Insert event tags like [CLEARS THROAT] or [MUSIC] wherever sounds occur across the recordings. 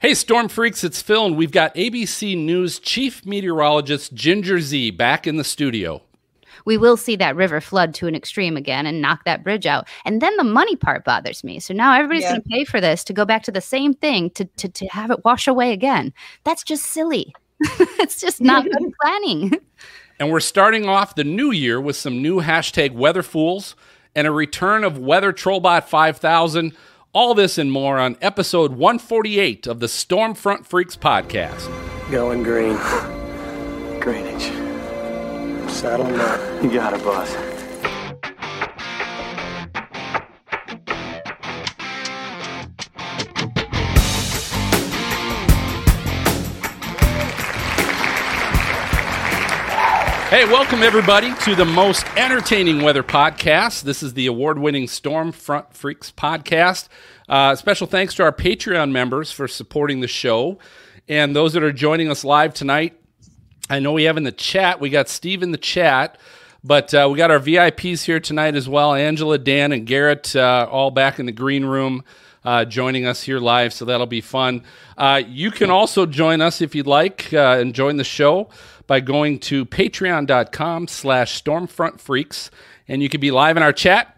Hey, Storm Freaks, it's Phil, and we've got ABC News chief meteorologist Ginger Zee back in the studio. We will see that river flood to an extreme again and knock that bridge out. And then the money part bothers me. So now everybody's Yeah. going to pay for this to go back to the same thing to, to, to have it wash away again. That's just silly. [LAUGHS] it's just not good [LAUGHS] planning. And we're starting off the new year with some new hashtag weather fools and a return of Weather Trollbot 5000. All this and more on episode 148 of the Stormfront Freaks podcast. Going green. [SIGHS] Greenwich. Saddle up. You got it, boss. Hey, welcome everybody to the most entertaining weather podcast. This is the award winning Stormfront Freaks podcast. Uh, special thanks to our Patreon members for supporting the show and those that are joining us live tonight. I know we have in the chat, we got Steve in the chat, but uh, we got our VIPs here tonight as well Angela, Dan, and Garrett, uh, all back in the green room. Uh, joining us here live, so that'll be fun. Uh, you can also join us if you'd like uh, and join the show by going to patreon.com slash stormfrontfreaks, and you can be live in our chat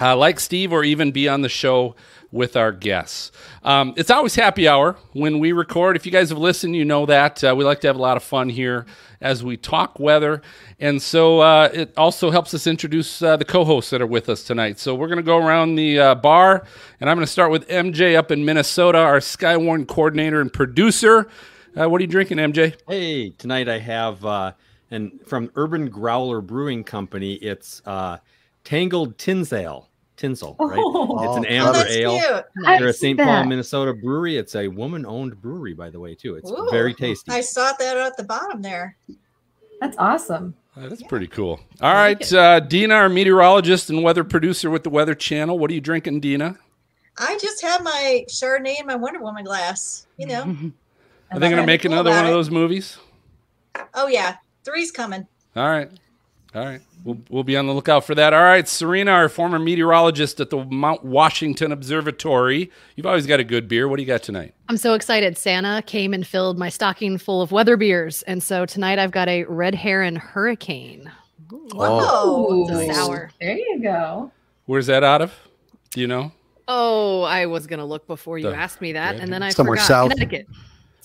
uh, like Steve, or even be on the show with our guests. Um, it's always happy hour when we record. If you guys have listened, you know that. Uh, we like to have a lot of fun here as we talk weather. And so uh, it also helps us introduce uh, the co hosts that are with us tonight. So we're going to go around the uh, bar, and I'm going to start with MJ up in Minnesota, our Skywarn coordinator and producer. Uh, what are you drinking, MJ? Hey, tonight I have uh, and from Urban Growler Brewing Company. It's uh, Tangled Tinsale, tinsel, right? it's an Oh, amber that's ale. cute. They're a St. Paul, Minnesota brewery. It's a woman-owned brewery, by the way, too. It's Ooh, very tasty. I saw that at the bottom there. That's awesome. Uh, that's pretty cool. All right, uh, Dina, our meteorologist and weather producer with the Weather Channel. What are you drinking, Dina? I just have my Chardonnay and my Wonder Woman glass. You know. [LAUGHS] Are they going to make cool another about one of those movies? Oh yeah, three's coming. All right. All right. We'll, we'll be on the lookout for that. All right. Serena, our former meteorologist at the Mount Washington Observatory. You've always got a good beer. What do you got tonight? I'm so excited. Santa came and filled my stocking full of weather beers. And so tonight I've got a Red Heron Hurricane. Whoa. Oh. It's a sour. There you go. Where's that out of? Do you know? Oh, I was going to look before you The asked me that. Red And then I Somewhere forgot. south. Connecticut.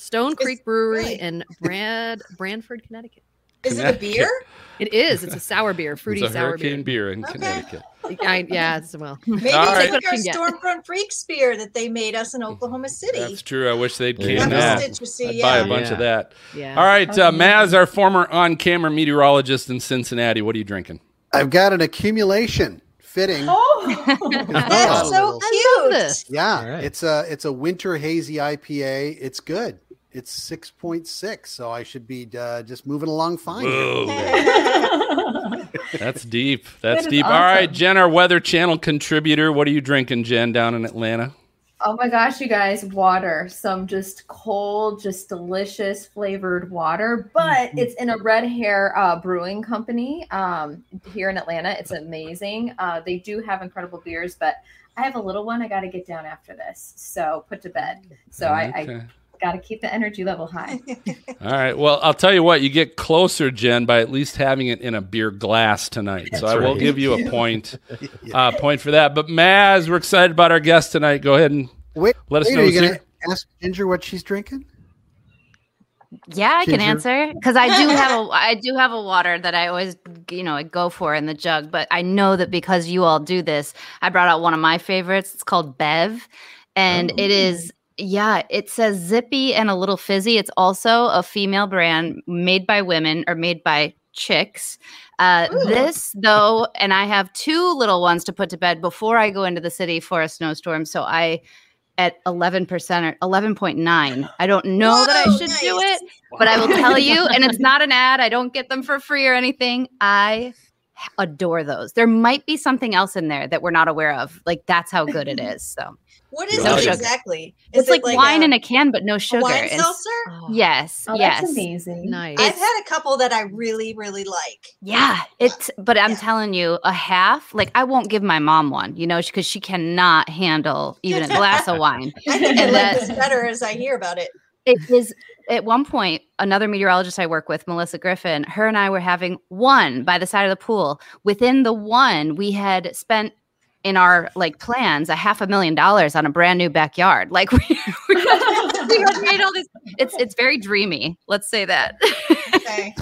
Stone It's- Creek Brewery really? in [LAUGHS] Brad, Branford, Connecticut. Is it a beer? It is. It's a sour beer, fruity it's a sour hurricane beer. beer, in Okay. Connecticut. [LAUGHS] I, yeah, it's, well. Maybe All it's right. like our Stormfront Freaks beer that they made us in Oklahoma City. That's true. I wish they'd came Yeah. can Have that. a I'd buy a bunch Yeah. of that. Yeah. All right. Uh, Maz, our former on camera meteorologist in Cincinnati. What are you drinking? I've got an accumulation fitting. Oh, [LAUGHS] That's so little- I love cute. Yeah, All right. it's a it's a winter hazy IPA. It's good. It's six point six, so I should be uh, just moving along fine. [LAUGHS] That's deep. That's That is deep. All right, awesome. Jen, our Weather Channel contributor. What are you drinking, Jen, down in Atlanta? oh my gosh, you guys, water. Some just cold, just delicious flavored water, but it's in a Red Hare uh, Brewing Company um, here in Atlanta. It's amazing. Uh, they do have incredible beers, but I have a little one I got to get down after this. So put to bed. So I, I Okay. Got to keep the energy level high. [LAUGHS] All right. Well, I'll tell you what. You get closer, Jen, by at least having it in a beer glass tonight. so I will give you a [LAUGHS] point, uh, point for that. But Maz, we're excited about our guest tonight. Go ahead and Wait, let us wait, know. are you gonna ask Ginger what she's drinking? Yeah, I can answer because I do have a I do have a water that I always you know I go for in the jug. But I know that because you all do this, I brought out one of my favorites. It's called Bev, and it is yeah. It says zippy and a little fizzy. It's also a female brand made by women or made by chicks. Uh, this though, and I have two little ones to put to bed before I go into the city for a snowstorm. So I at 11% or 11.9. I don't know that I Whoa, should do nice. it, but I will tell [LAUGHS] you, and it's not an ad. I don't get them for free or anything. I adore those. There might be something else in there that we're not aware of. Like that's how good it [LAUGHS] is. So What is No it sugar. exactly? Is it's like, it wine a, in a can, but no a sugar. wine And- seltzer? Oh. yes, Oh, yes. that's amazing. Nice. I've had a couple that I really, really like. Yeah, it's but I'm Yeah. telling you, a half. Like I won't give my mom one, you know, because she cannot handle even a glass of [LAUGHS] wine. I think I And like this better as I hear about it. It is at one point another meteorologist I work with, Melissa Griffin. Her and I were having one by the side of the pool. Within the one, we had spent in our like plans a half a million dollars on a brand new backyard. Like [LAUGHS] we, we, we had made all this. It's it's very dreamy. Let's say that. Okay.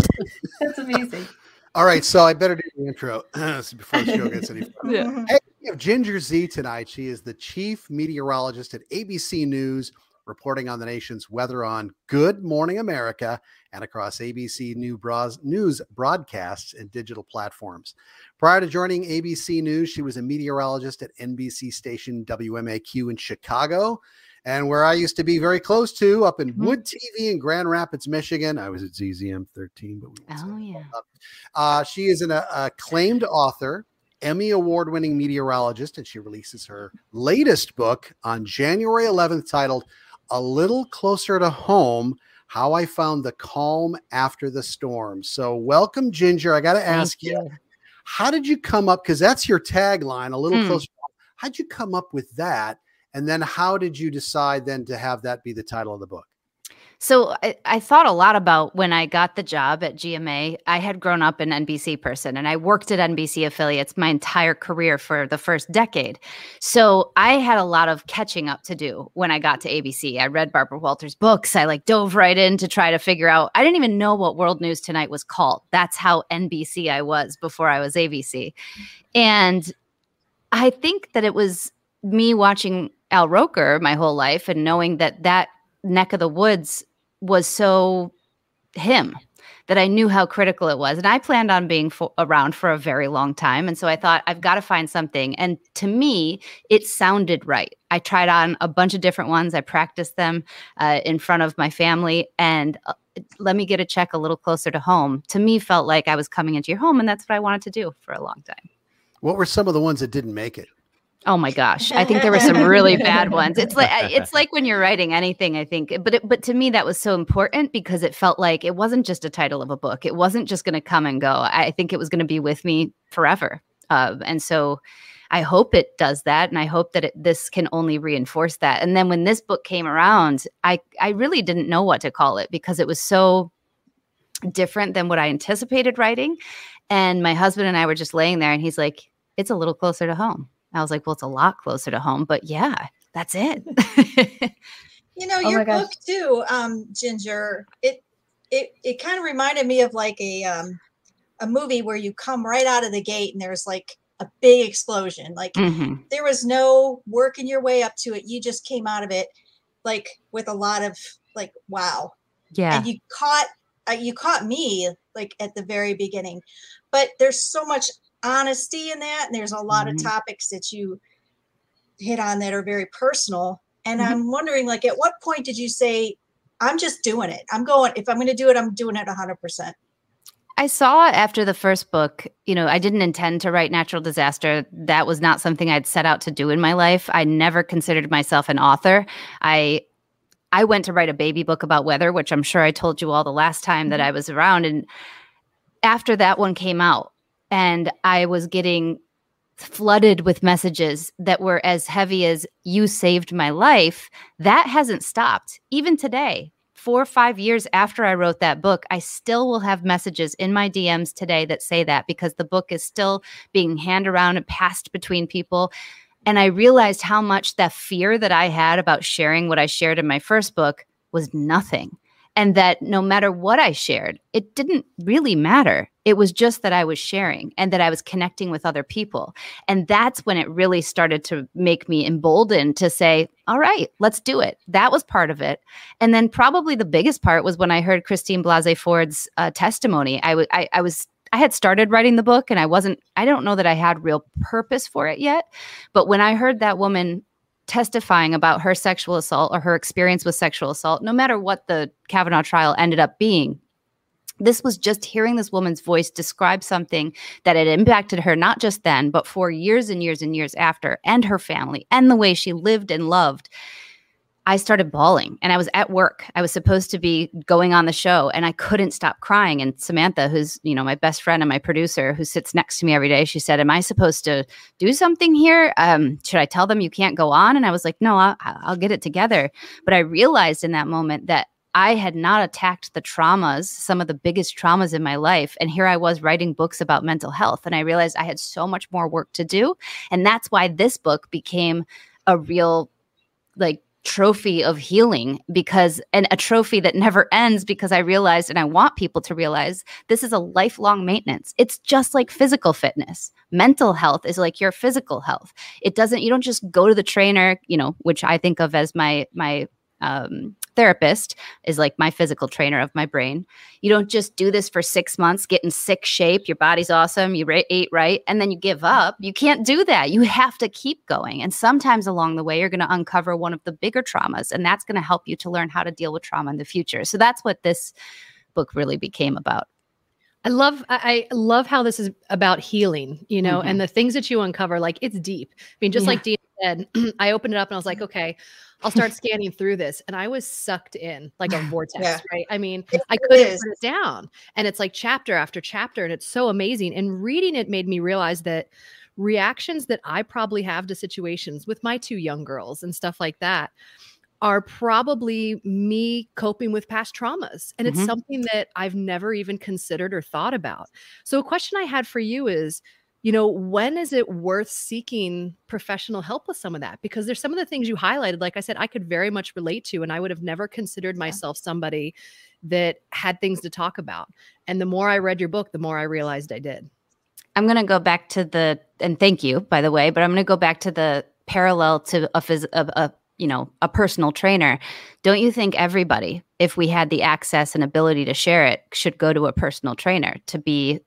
That's amazing. All right, so I better do the intro [CLEARS THROAT] before the show gets any further. Yeah. Hey, we have Ginger Zee tonight. She is the chief meteorologist at ABC News, reporting on the nation's weather on Good Morning America and across ABC News broadcasts and digital platforms. Prior to joining ABC News, she was a meteorologist at NBC station WMAQ in Chicago. And where I used to be very close to, up in Mhm. Wood TV in Grand Rapids, Michigan. I was at ZZM 13, but we Oh yeah. Uh, she is an uh, acclaimed author, Emmy award winning meteorologist, and she releases her latest book on January 11th titled A Little Closer to Home How I Found the Calm After the Storm. So, welcome, Ginger. I got to ask you, how did you come up? Because that's your tagline, A Little Hmm. Closer. How'd you come up with that? And then, how did you decide then to have that be the title of the book? So I, I thought a lot about when I got the job at GMA. I had grown up an NBC person and I worked at NBC affiliates my entire career for the first decade. So I had a lot of catching up to do when I got to ABC. I read Barbara Walters' books. I like dove right in to try to figure out. I didn't even know what World News Tonight was called. That's how NBC I was before I was ABC. And I think that it was me watching Al Roker my whole life and knowing that that neck of the woods was so him that I knew how critical it was. And I planned on being fo- around for a very long time. And so I thought, I've got to find something. And to me, it sounded right. I tried on a bunch of different ones. I practiced them uh, in front of my family. And uh, let me get a check a little closer to home. To me, felt like I was coming into your home. And that's what I wanted to do for a long time. What were some of the ones that didn't make it? Oh my gosh, I think there were some really bad ones. It's like it's like when you're writing anything. I think, but it, but to me that was so important because it felt like it wasn't just a title of a book. It wasn't just going to come and go. I think it was going to be with me forever. Uh, and so, I hope it does that, and I hope that it, this can only reinforce that. And then when this book came around, I I really didn't know what to call it because it was so different than what I anticipated writing. And my husband and I were just laying there, and he's like, "It's a little closer to home." I was like, well, it's a lot closer to home, but yeah, that's it. [LAUGHS] You know, Oh your book too, um, Ginger. It it it kind of reminded me of like a um a movie where you come right out of the gate and there's like a big explosion. Like Mhm. there was no working your way up to it. You just came out of it like with a lot of like wow. Yeah. And you caught uh, you caught me like at the very beginning. But there's so much honesty in that and there's a lot Mhm. of topics that you hit on that are very personal. And Mhm. I'm wondering like at what point did you say I'm just doing it. I'm going if I'm going to do it I'm doing it 100%. I saw after the first book, you know, I didn't intend to write natural disaster. That was not something I'd set out to do in my life. I never considered myself an author. I I went to write a baby book about weather, which I'm sure I told you all the last time that I was around and after that one came out and I was getting flooded with messages that were as heavy as you saved my life, that hasn't stopped. Even today, four or five years after I wrote that book, I still will have messages in my DMs today that say that because the book is still being handed around and passed between people. And I realized how much that fear that I had about sharing what I shared in my first book was nothing. And that no matter what I shared, it didn't really matter. It was just that I was sharing and that I was connecting with other people. And that's when it really started to make me emboldened to say, all right, let's do it. That was part of it. And then probably the biggest part was when I heard Christine Blasey Ford's uh, testimony. I, w- I, I was I had started writing the book and I wasn't I don't know that I had real purpose for it yet, but when I heard that woman testifying about her sexual assault or her experience with sexual assault, no matter what the Kavanaugh trial ended up being, this was just hearing this woman's voice describe something that had impacted her not just then but for years and years and years after and her family and the way she lived and loved I started bawling and I was at work. I was supposed to be going on the show and I couldn't stop crying. And Samantha, who's, you know, my best friend and my producer who sits next to me every day, she said, Am I supposed to do something here? Um, should I tell them you can't go on? And I was like, No, I'll, I'll get it together. But I realized in that moment that I had not attacked the traumas, some of the biggest traumas in my life. And here I was writing books about mental health. And I realized I had so much more work to do. And that's why this book became a real, like, trophy of healing because and a trophy that never ends because I realized and I want people to realize this is a lifelong maintenance. It's just like physical fitness. Mental health is like your physical health. It doesn't you don't just go to the trainer, you know, which I think of as my my um, therapist is like my physical trainer of my brain. You don't just do this for six months, get in sick shape, your body's awesome, you ate right, and then you give up. You can't do that. You have to keep going. And sometimes along the way, you're going to uncover one of the bigger traumas, and that's going to help you to learn how to deal with trauma in the future. So that's what this book really became about. I love I love how this is about healing, you know, mm-hmm. and the things that you uncover, like it's deep. I mean, just yeah. like said, [CLEARS THROAT] I opened it up and I was like, okay, I'll start scanning through this. And I was sucked in like a [SIGHS] vortex, yeah. right? I mean, it I couldn't is. put it down. And it's like chapter after chapter, and it's so amazing. And reading it made me realize that reactions that I probably have to situations with my two young girls and stuff like that are probably me coping with past traumas. And mm-hmm. it's something that I've never even considered or thought about. So, a question I had for you is you know, when is it worth seeking professional help with some of that? Because there's some of the things you highlighted, like I said, I could very much relate to, and I would have never considered myself somebody that had things to talk about. And the more I read your book, the more I realized I did. I'm going to go back to the, and thank you, by the way, but I'm going to go back to the parallel to a, phys- a, a you know a personal trainer don't you think everybody if we had the access and ability to share it should go to a personal trainer to be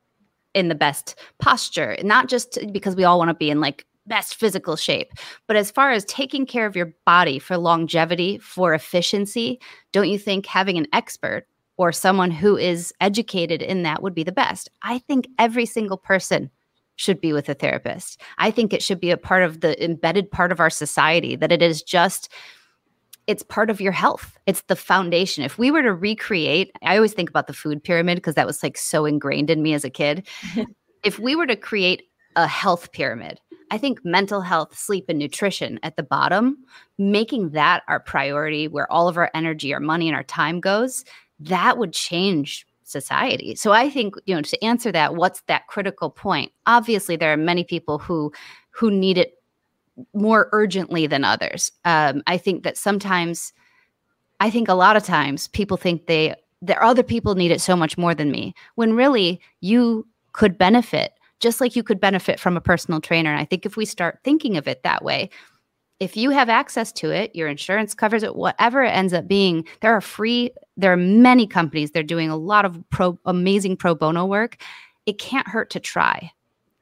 in the best posture, not just because we all want to be in like best physical shape, but as far as taking care of your body for longevity, for efficiency, don't you think having an expert or someone who is educated in that would be the best? I think every single person should be with a therapist. I think it should be a part of the embedded part of our society that it is just it's part of your health. It's the foundation. If we were to recreate, I always think about the food pyramid because that was like so ingrained in me as a kid. [LAUGHS] if we were to create a health pyramid, I think mental health, sleep, and nutrition at the bottom, making that our priority where all of our energy, our money, and our time goes, that would change society. So I think, you know, to answer that, what's that critical point? Obviously, there are many people who who need it more urgently than others. Um, I think that sometimes, I think a lot of times people think they there other people need it so much more than me when really you could benefit just like you could benefit from a personal trainer. And I think if we start thinking of it that way, if you have access to it, your insurance covers it, whatever it ends up being, there are free, there are many companies, they're doing a lot of pro, amazing pro bono work. It can't hurt to try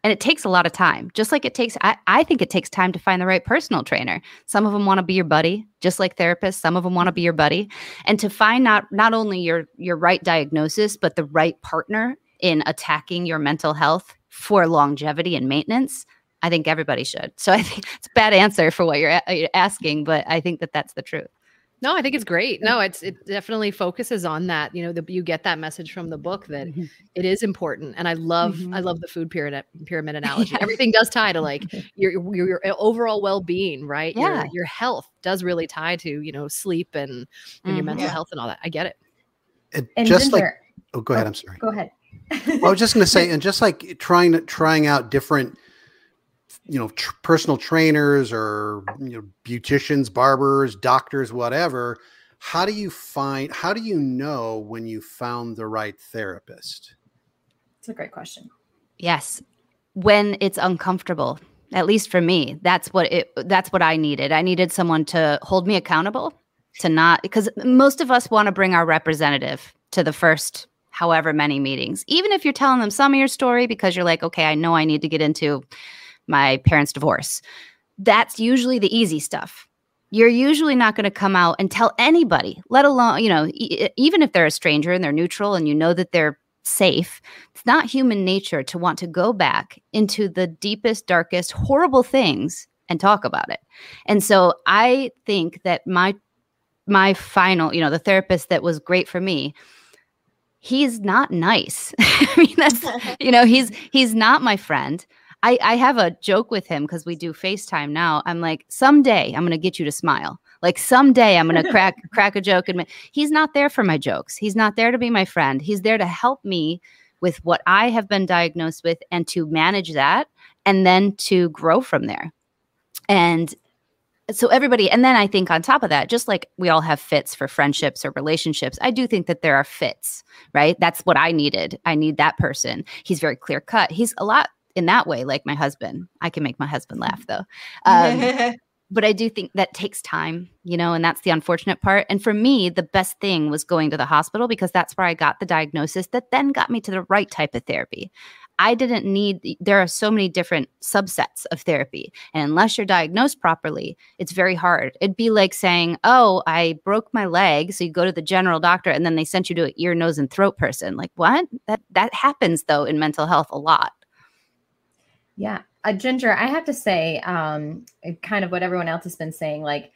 and it takes a lot of time just like it takes I, I think it takes time to find the right personal trainer. Some of them want to be your buddy just like therapists some of them want to be your buddy. And to find not not only your your right diagnosis but the right partner in attacking your mental health for longevity and maintenance i think everybody should. So i think [LAUGHS] it's a bad answer for what you're, a- you're asking but i think that that's the truth no, I think it's great. No, it's it definitely focuses on that. You know, the, you get that message from the book that mm-hmm. it is important, and I love mm-hmm. I love the food pyramid pyramid [LAUGHS] analogy. yeah. Everything does tie to like [LAUGHS] your your, your overall well being, right? Yeah, your, your, health does really tie to you know sleep and, and mm-hmm. your mental yeah. health and all that. I get it. And, and just like oh, go ahead. Oh, I'm sorry. Go ahead. well, I was just going [LAUGHS] to say, and just like trying trying out different you know tr- personal trainers or you know beauticians barbers doctors whatever how do you find how do you know when you found the right therapist? It's a great question. Yes. When it's uncomfortable at least for me that's what it that's what i needed. I needed someone to hold me accountable to not because most of us want to bring our representative to the first however many meetings. Even if you're telling them some of your story because you're like okay i know i need to get into my parents' divorce. That's usually the easy stuff. you're usually not going to come out and tell anybody, let alone, you know, e- even if they're a stranger and they're neutral and you know that they're safe. It's not human nature to want to go back into the deepest, darkest, horrible things and talk about it. And so I think that my my final, you know, the therapist that was great for me, he's not nice. [LAUGHS] I mean, that's [LAUGHS] you know, he's he's not my friend. I, I have a joke with him because we do FaceTime now. I'm like, someday I'm gonna get you to smile. Like someday I'm gonna crack [LAUGHS] crack a joke and he's not there for my jokes. He's not there to be my friend. He's there to help me with what I have been diagnosed with and to manage that and then to grow from there. And so everybody and then i think on top of that just like we all have fits for friendships or relationships i do think that there are fits right that's what i needed i need that person he's very clear cut he's a lot in that way like my husband i can make my husband laugh though um, [LAUGHS] but i do think that takes time you know and that's the unfortunate part and for me the best thing was going to the hospital because that's where i got the diagnosis that then got me to the right type of therapy I didn't need, there are so many different subsets of therapy. And unless you're diagnosed properly, it's very hard. It'd be like saying, Oh, I broke my leg. So you go to the general doctor and then they sent you to an ear, nose, and throat person. Like, what? That, that happens though in mental health a lot. Yeah. Uh, Ginger, I have to say, um, kind of what everyone else has been saying, like,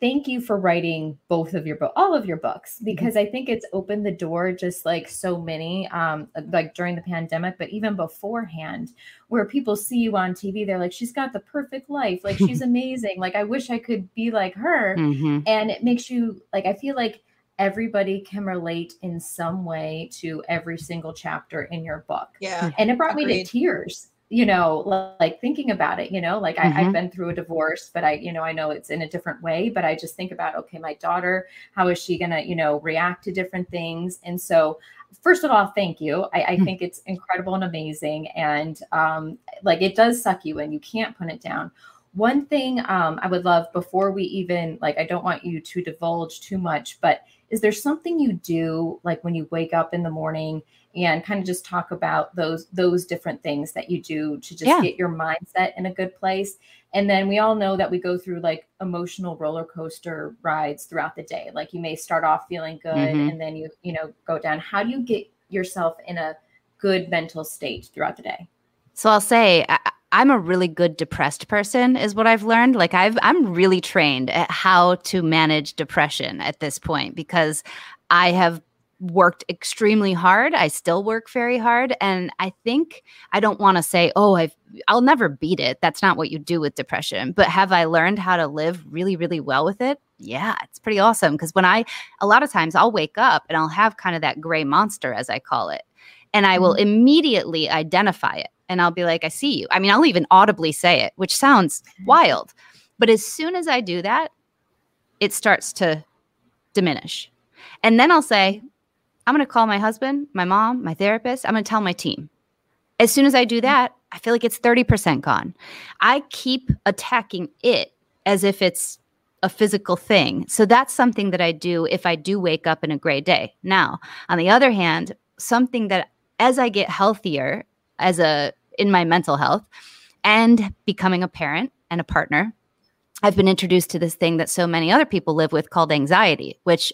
thank you for writing both of your book all of your books mm-hmm. because mm-hmm. i think it's opened the door just like so many um like during the pandemic but even beforehand where people see you on tv they're like she's got the perfect life like she's [LAUGHS] amazing like i wish i could be like her mm-hmm. and it makes you like i feel like everybody can relate in some way to every single chapter in your book yeah and it brought Agreed. me to tears you know, like thinking about it, you know, like mm-hmm. I, have been through a divorce, but I, you know, I know it's in a different way, but I just think about, okay, my daughter, how is she going to, you know, react to different things? And so, first of all, thank you. I, I mm. think it's incredible and amazing. And um, like it does suck you in, you can't put it down. One thing um, I would love before we even, like, I don't want you to divulge too much, but is there something you do like when you wake up in the morning and kind of just talk about those those different things that you do to just yeah. get your mindset in a good place and then we all know that we go through like emotional roller coaster rides throughout the day like you may start off feeling good mm-hmm. and then you you know go down how do you get yourself in a good mental state throughout the day so i'll say I- I'm a really good depressed person, is what I've learned. Like I've I'm really trained at how to manage depression at this point because I have worked extremely hard. I still work very hard. And I think I don't want to say, oh, I've, I'll never beat it. That's not what you do with depression. But have I learned how to live really, really well with it? Yeah, it's pretty awesome. Because when I, a lot of times I'll wake up and I'll have kind of that gray monster, as I call it. And I will mm-hmm. immediately identify it. And I'll be like, I see you. I mean, I'll even audibly say it, which sounds mm-hmm. wild. But as soon as I do that, it starts to diminish. And then I'll say, I'm going to call my husband, my mom, my therapist. I'm going to tell my team. As soon as I do that, I feel like it's 30% gone. I keep attacking it as if it's a physical thing. So that's something that I do if I do wake up in a gray day. Now, on the other hand, something that as I get healthier as a in my mental health and becoming a parent and a partner, I've been introduced to this thing that so many other people live with called anxiety, which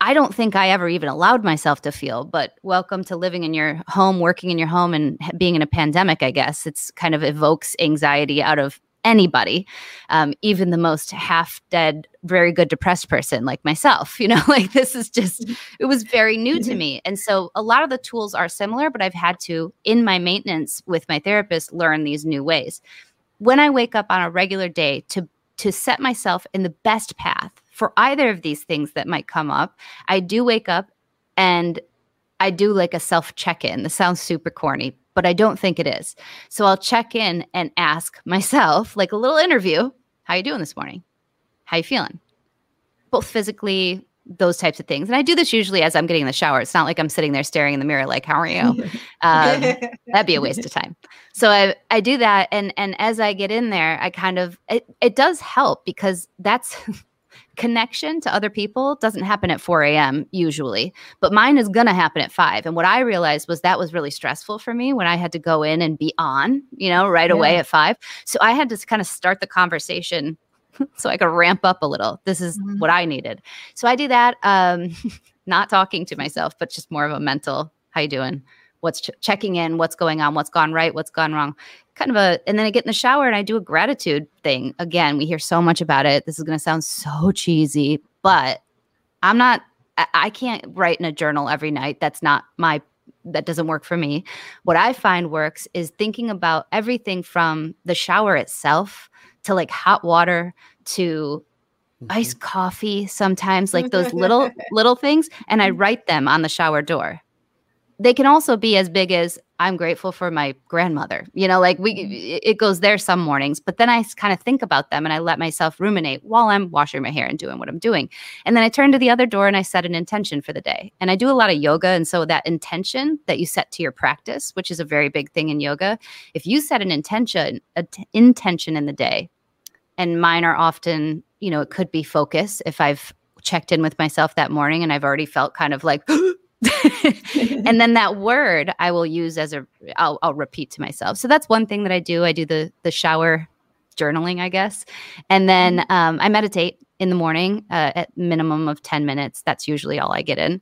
I don't think I ever even allowed myself to feel, but welcome to living in your home, working in your home, and being in a pandemic, I guess. It's kind of evokes anxiety out of anybody, um, even the most half dead, very good depressed person like myself. [LAUGHS] You know, like this is just, it was very new to me. And so a lot of the tools are similar, but I've had to, in my maintenance with my therapist, learn these new ways. When I wake up on a regular day to to set myself in the best path for either of these things that might come up, I do wake up and I do like a self check in. This sounds super corny, but I don't think it is. So I'll check in and ask [LAUGHS] myself, like a little interview, how you doing this morning? How you feeling? Both physically, those types of things. And I do this usually as I'm getting in the shower. It's not like I'm sitting there staring in the mirror like, how are you? [LAUGHS] Um, that'd be a waste of time. So I, I do that. And, and as I get in there, I kind of, it, it does help because that's [LAUGHS] connection to other people doesn't happen at 4 a.m. usually, but mine is going to happen at 5. And what I realized was that was really stressful for me when I had to go in and be on, you know, right yeah. away at 5. So I had to kind of start the conversation [LAUGHS] so I could ramp up a little. This is Mhm. what I needed. So I do that. Um, [LAUGHS] not talking to myself, but just more of a mental, how you doing? What's ch- checking in? What's going on? What's gone right? What's gone wrong? Kind of a, and then I get in the shower and I do a gratitude thing. Again, we hear so much about it. This is going to sound so cheesy, but I'm not, I, I can't write in a journal every night. That's not my, that doesn't work for me. What I find works is thinking about everything from the shower itself to like hot water to mm-hmm. iced coffee sometimes like those [LAUGHS] little little things and i write them on the shower door they can also be as big as i'm grateful for my grandmother. You know like we mm-hmm. it it goes there some mornings but then i kind of think about them and i let myself ruminate while i'm washing my hair and doing what i'm doing. And then i turn to the other door and i set an intention for the day. And i do a lot of yoga and so that intention that you set to your practice which is a very big thing in yoga if you set an intention a t- intention in the day and mine are often you know it could be focus. If i've checked in with myself that morning and i've already felt kind of like [GASPS] [LAUGHS] and then that word i will use as a I'll, I'll repeat to myself. So that's one thing that i do. I do the the shower journaling i guess. And then um, i meditate in the morning uh, at minimum of 10 minutes. That's usually all i get in.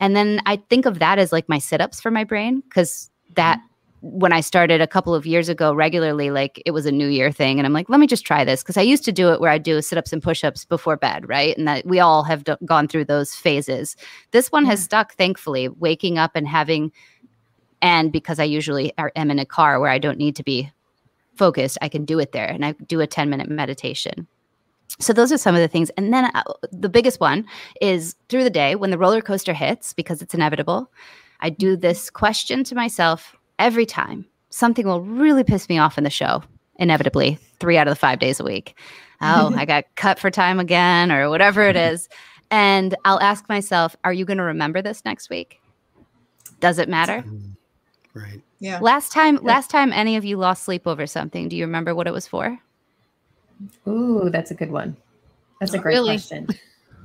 And then i think of that as like my sit-ups for my brain because that when I started a couple of years ago regularly, like it was a new year thing. And I'm like, let me just try this. Cause I used to do it where I do sit ups and push ups before bed, right? And that we all have d- gone through those phases. This one has stuck, thankfully, waking up and having, and because I usually are, am in a car where I don't need to be focused, I can do it there. And I do a 10 minute meditation. So those are some of the things. And then uh, the biggest one is through the day when the roller coaster hits, because it's inevitable, I do this question to myself every time. Something will really piss me off in the show, inevitably, three out of the five days a week. Oh, [LAUGHS] I got cut for time again, or whatever it is. And I'll ask myself, are you going to remember this next week? Does it matter? Mm, right. Yeah. Last time, last time any of you lost sleep over something, do you remember what it was for? Ooh, that's a good one. That's a great really. question.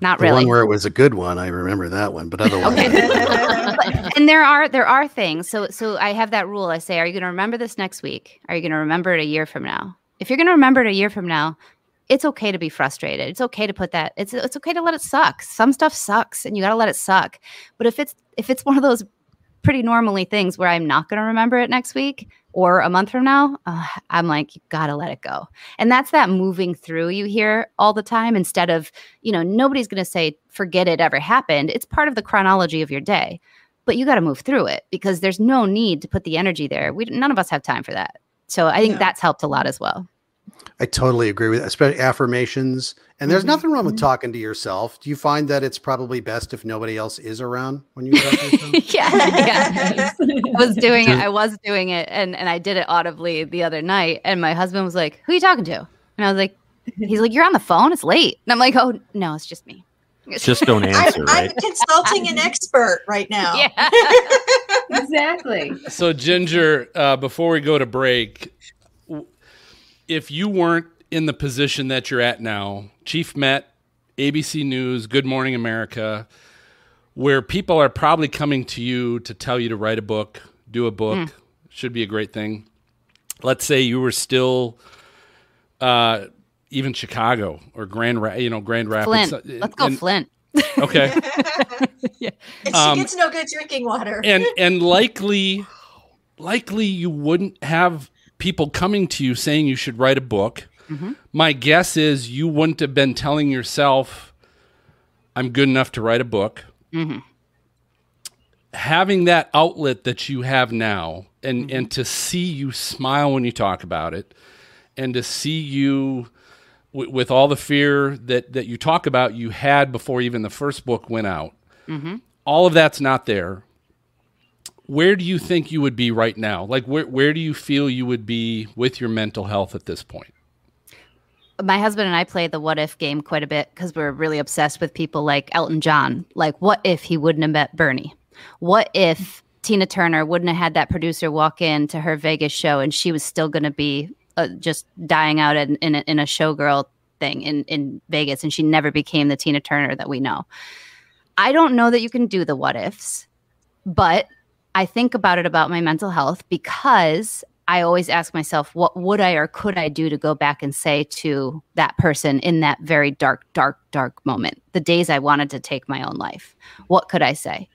Not The really. one where it was a good one, I remember that one, but otherwise, But- [LAUGHS] and there are there are things. So so I have that rule. I say, are you going to remember this next week? Are you going to remember it a year from now? If you're going to remember it a year from now, it's okay to be frustrated. It's okay to put that. It's it's okay to let it suck. Some stuff sucks, and you got to let it suck. But if it's if it's one of those pretty normally things where I'm not going to remember it next week or a month from now, uh, I'm like, you got to let it go. And that's that moving through you hear all the time instead of, you know, nobody's going to say, forget it ever happened. It's part of the chronology of your day, but you got to move through it because there's no need to put the energy there. We none of us have time for that. So I think No. that's helped a lot as well. I totally agree with especially affirmations. And there's Mhm. nothing wrong with talking to yourself. Do you find that it's probably best if nobody else is around when you talk to yourself? [LAUGHS] yeah, yeah. I was doing it. I was doing it, and and I did it audibly the other night. And my husband was like, "Who are you talking to?" And I was like, "He's like, you're on the phone. It's late." And I'm like, "Oh no, it's just me." Just don't [LAUGHS] I'm, answer, I'm consulting an expert right now. [LAUGHS] yeah. [LAUGHS] exactly. So, Ginger, uh, before we go to break, if you weren't in the position that you're at now, Chief Met, ABC News, Good Morning America, where people are probably coming to you to tell you to write a book, do a book, should be a great thing. Let's say you were still uh, even Chicago or Grand, Ra- you know, Grand Rapids. Flint. Uh, Let's go, And- Flint. Okay. [LAUGHS] And she Um, gets no good drinking water. and [LAUGHS] and likely likely you wouldn't have people coming to you saying you should write a book mm-hmm. my guess is you wouldn't have been telling yourself i'm good enough to write a book mm-hmm. having that outlet that you have now and mm-hmm. and to see you smile when you talk about it and to see you w- with all the fear that that you talk about you had before even the first book went out mm-hmm. all of that's not there where do you think you would be right now? Like where where do you feel you would be with your mental health at this point? my husband and I play the what if game quite a bit because we're really obsessed with people like Elton John. Like, what if he wouldn't have met Bernie? What if Tina Turner wouldn't have had that producer walk in to her Vegas show and she was still going to be uh, just dying out in, in, a, in a showgirl thing in, in Vegas and she never became the Tina Turner that we know? I don't know that you can do the what ifs, but I think about it about my mental health because I always ask myself, what would I or could I do to go back and say to that person in that very dark, dark, dark moment, the days I wanted to take my own life? What could I say?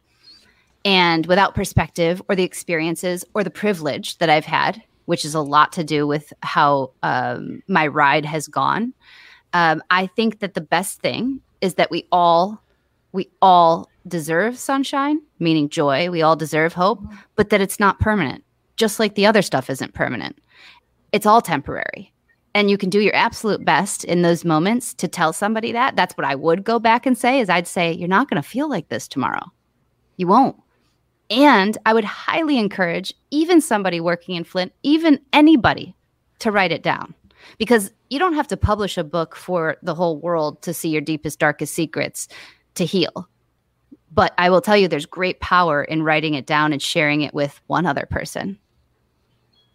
And without perspective or the experiences or the privilege that I've had, which is a lot to do with how um, my ride has gone, um, I think that the best thing is that we all we all deserve sunshine, meaning joy. We all deserve hope, but that it's not permanent, just like the other stuff isn't permanent. It's all temporary. And you can do your absolute best in those moments to tell somebody that. That's what I would go back and say is I'd say you're not going to feel like this tomorrow. You won't. And I would highly encourage even somebody working in Flint, even anybody to write it down because you don't have to publish a book for the whole world to see your deepest, darkest secrets to heal. But I will tell you, there's great power in writing it down and sharing it with one other person.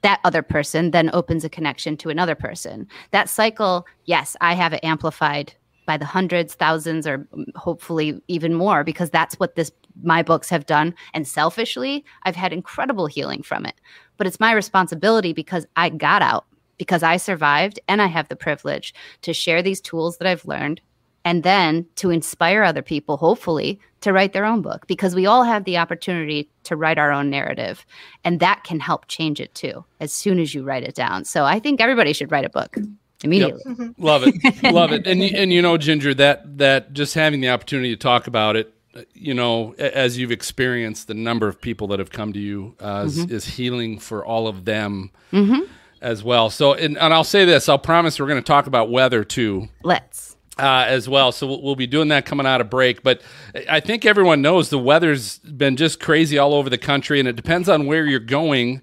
That other person then opens a connection to another person. That cycle, yes, I have it amplified by the hundreds, thousands, or hopefully even more, because that's what this my books have done. And selfishly, I've had incredible healing from it. But it's my responsibility because I got out, because I survived, and I have the privilege to share these tools that I've learned and then to inspire other people, hopefully, to write their own book because we all have the opportunity to write our own narrative. And that can help change it too, as soon as you write it down. So I think everybody should write a book immediately. Yep. Love it. [LAUGHS] Love it. And, and, you know, Ginger, that, that just having the opportunity to talk about it, you know, as you've experienced the number of people that have come to you uh, mm-hmm. is, is, healing for all of them. Mm-hmm. As well. So, and, and I'll say this I'll promise we're going to talk about weather too. Let's uh, as well. So we'll, we'll, be doing that coming out of break. But I think everyone knows the weather's been just crazy all over the country, and it depends on where you're going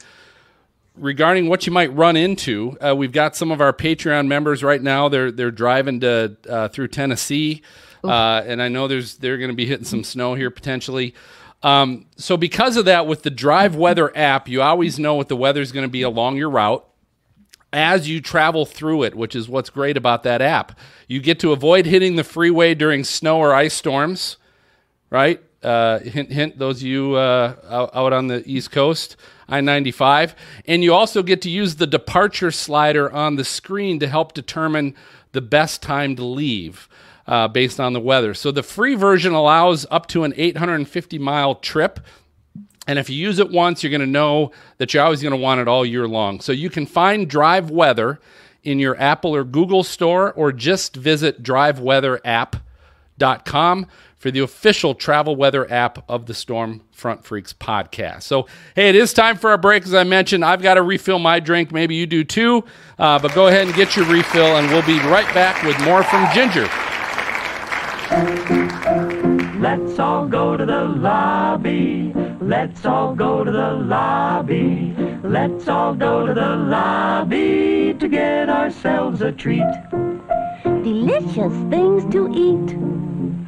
regarding what you might run into. Uh, we've got some of our Patreon members right now. They're they're driving to uh, through Tennessee, uh, and I know there's they're going to be hitting some snow here potentially. Um, so because of that, with the Drive Weather app, you always know what the weather's going to be along your route as you travel through it, which is what's great about that app. You get to avoid hitting the freeway during snow or ice storms, right? Uh, hint, hint, those of you uh, out, on the East Coast, I 95. And you also get to use the departure slider on the screen to help determine the best time to leave uh, based on the weather. So the free version allows up to an 850 mile trip and if you use it once, you're going to know that you're always going to want it all year long. So you can find Drive Weather in your Apple or Google store, or just visit driveweatherapp.com for the official travel weather app of the Storm Front Freaks podcast. So, hey, it is time for our break. As I mentioned, I've got to refill my drink. Maybe you do too. Uh, but go ahead and get your refill, and we'll be right back with more from Ginger. Let's all go to the lobby. Let's all go to the lobby. Let's all go to the lobby to get ourselves a treat. Delicious things to eat.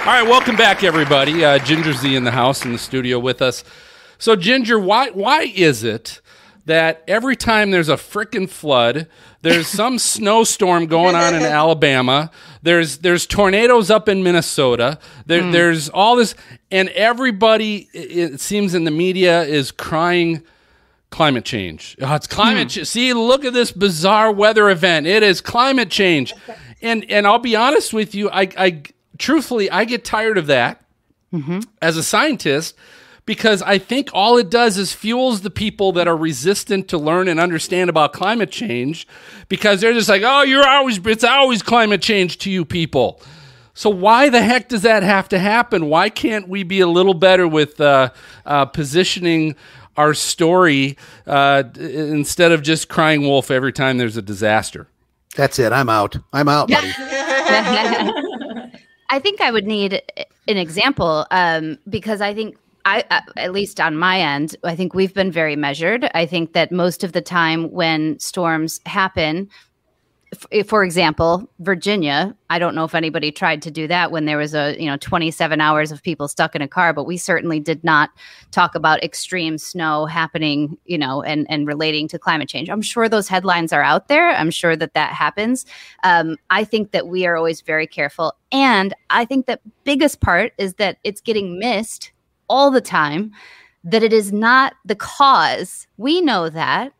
All right, welcome back, everybody. Uh, Ginger Zee in the house in the studio with us. So, Ginger, why why is it that every time there's a freaking flood, there's [LAUGHS] some snowstorm going on in Alabama, there's there's tornadoes up in Minnesota, there, mm. there's all this, and everybody it seems in the media is crying climate change. Oh, it's climate mm. change. See, look at this bizarre weather event. It is climate change, and and I'll be honest with you, I, I truthfully I get tired of that mm-hmm. as a scientist because I think all it does is fuels the people that are resistant to learn and understand about climate change because they're just like, oh, you're always, it's always climate change to you people. So why the heck does that have to happen? Why can't we be a little better with uh, uh, positioning our story uh, instead of just crying wolf every time there's a disaster? That's it. I'm out. I'm out, buddy. [LAUGHS] I think I would need an example um, because I think I, at least on my end, I think we've been very measured. I think that most of the time when storms happen, for example, Virginia, I don't know if anybody tried to do that when there was a, you know, 27 hours of people stuck in a car, but we certainly did not talk about extreme snow happening, you know, and and relating to climate change. I'm sure those headlines are out there. I'm sure that that happens. Um, I think that we are always very careful, and I think that biggest part is that it's getting missed all the time. That it is not the cause. We know that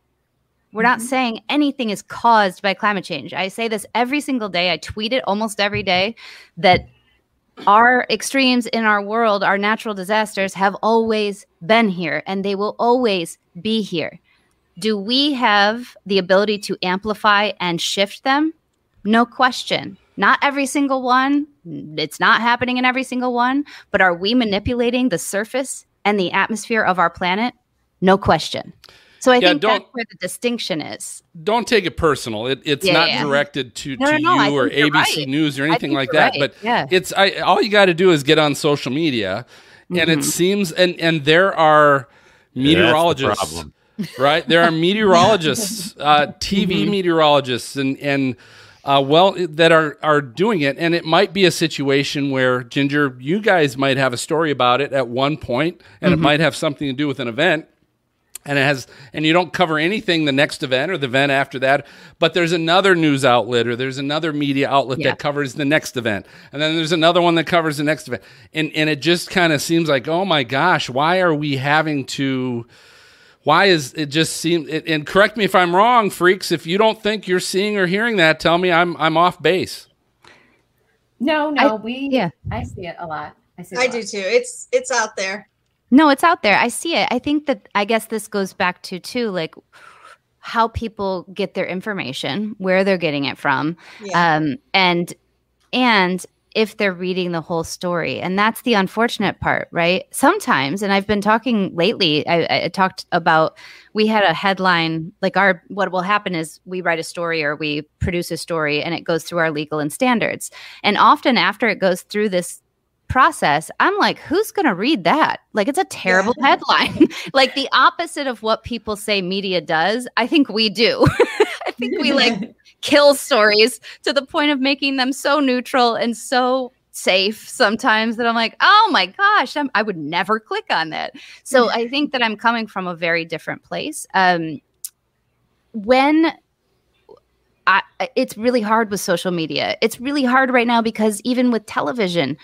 we're not mm-hmm. saying anything is caused by climate change. I say this every single day. I tweet it almost every day that our extremes in our world, our natural disasters, have always been here and they will always be here. Do we have the ability to amplify and shift them? No question. Not every single one. It's not happening in every single one. But are we manipulating the surface and the atmosphere of our planet? No question. So I Yeah, think don't- that's where the distinction is. Don't take it personal. It, it's Yeah, not yeah. directed to, No, to no, no, you or ABC right. News or anything like that. right. But Yeah. it's I all you got to do is get on social media, and it Mhm. seems and and there are meteorologists, problem. right? There are meteorologists, [LAUGHS] uh, TV Mm-hmm. meteorologists, and and uh, well that are are doing it, and it might be a situation where Ginger, you guys might have a story about it at one point, and it Mm-hmm. might have something to do with an event and it has and you don't cover anything the next event or the event after that but there's another news outlet or there's another media outlet Yeah. that covers the next event and then there's another one that covers the next event and and it just kind of seems like oh my gosh why are we having to why is it just seem it, and correct me if i'm wrong freaks if you don't think you're seeing or hearing that tell me i'm i'm off base No, no, I- we. yeah. I see it a lot. I see. It a I lot. do too. It's it's out there. No, it's out there. I see it. I think that I guess this goes back to too like how people get their information, where they're getting it from, Yeah. um, and and if they're reading the whole story. And that's the unfortunate part, right? Sometimes, and I've been talking lately, I, I talked about we had a headline like our what will happen is we write a story or we produce a story and it goes through our legal and standards. And often after it goes through this process, I'm like, who's going to read that? Like, it's a terrible headline. [LAUGHS] like, the opposite of what people say media does, I think we do. [LAUGHS] I think we like [LAUGHS] kill stories to the point of making them so neutral and so safe sometimes that I'm like, oh my gosh, I'm, I would never click on that. So I think that I'm coming from a very different place. Um, when I, it's really hard with social media. It's really hard right now because even with television,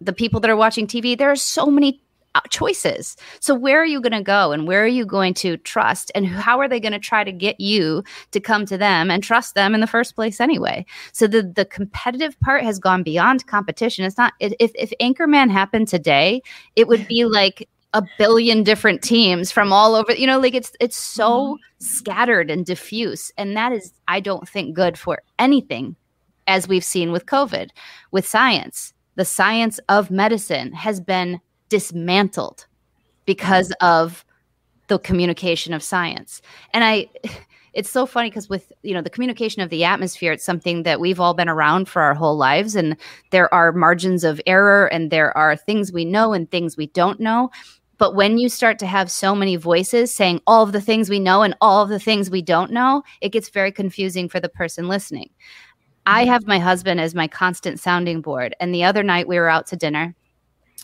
the people that are watching TV, there are so many uh, choices. So where are you going to go and where are you going to trust and how are they going to try to get you to come to them and trust them in the first place anyway? So the the competitive part has gone beyond competition. It's not if if Anchorman happened today, it would be like a billion different teams from all over you know like it's it's so scattered and diffuse and that is i don't think good for anything as we've seen with covid with science the science of medicine has been dismantled because of the communication of science. And i [LAUGHS] it's so funny because with you know the communication of the atmosphere it's something that we've all been around for our whole lives and there are margins of error and there are things we know and things we don't know. But when you start to have so many voices saying all of the things we know and all of the things we don't know it gets very confusing for the person listening I have my husband as my constant sounding board. And the other night we were out to dinner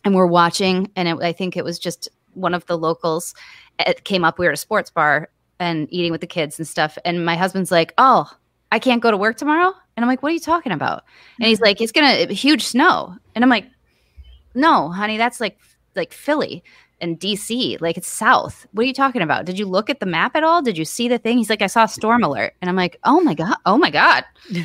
and we're watching, and it, I think it was just one of the locals. It came up. We were at a sports bar and eating with the kids and stuff. And my husband's like, "Oh, I can't go to work tomorrow." And I'm like, "What are you talking about?" And he's mm-hmm. like, "It's gonna huge snow." And I'm like, "No, honey, that's like like Philly." And DC, like it's south. What are you talking about? Did you look at the map at all? Did you see the thing? He's like, I saw a storm alert. And I'm like, oh my God, oh my God.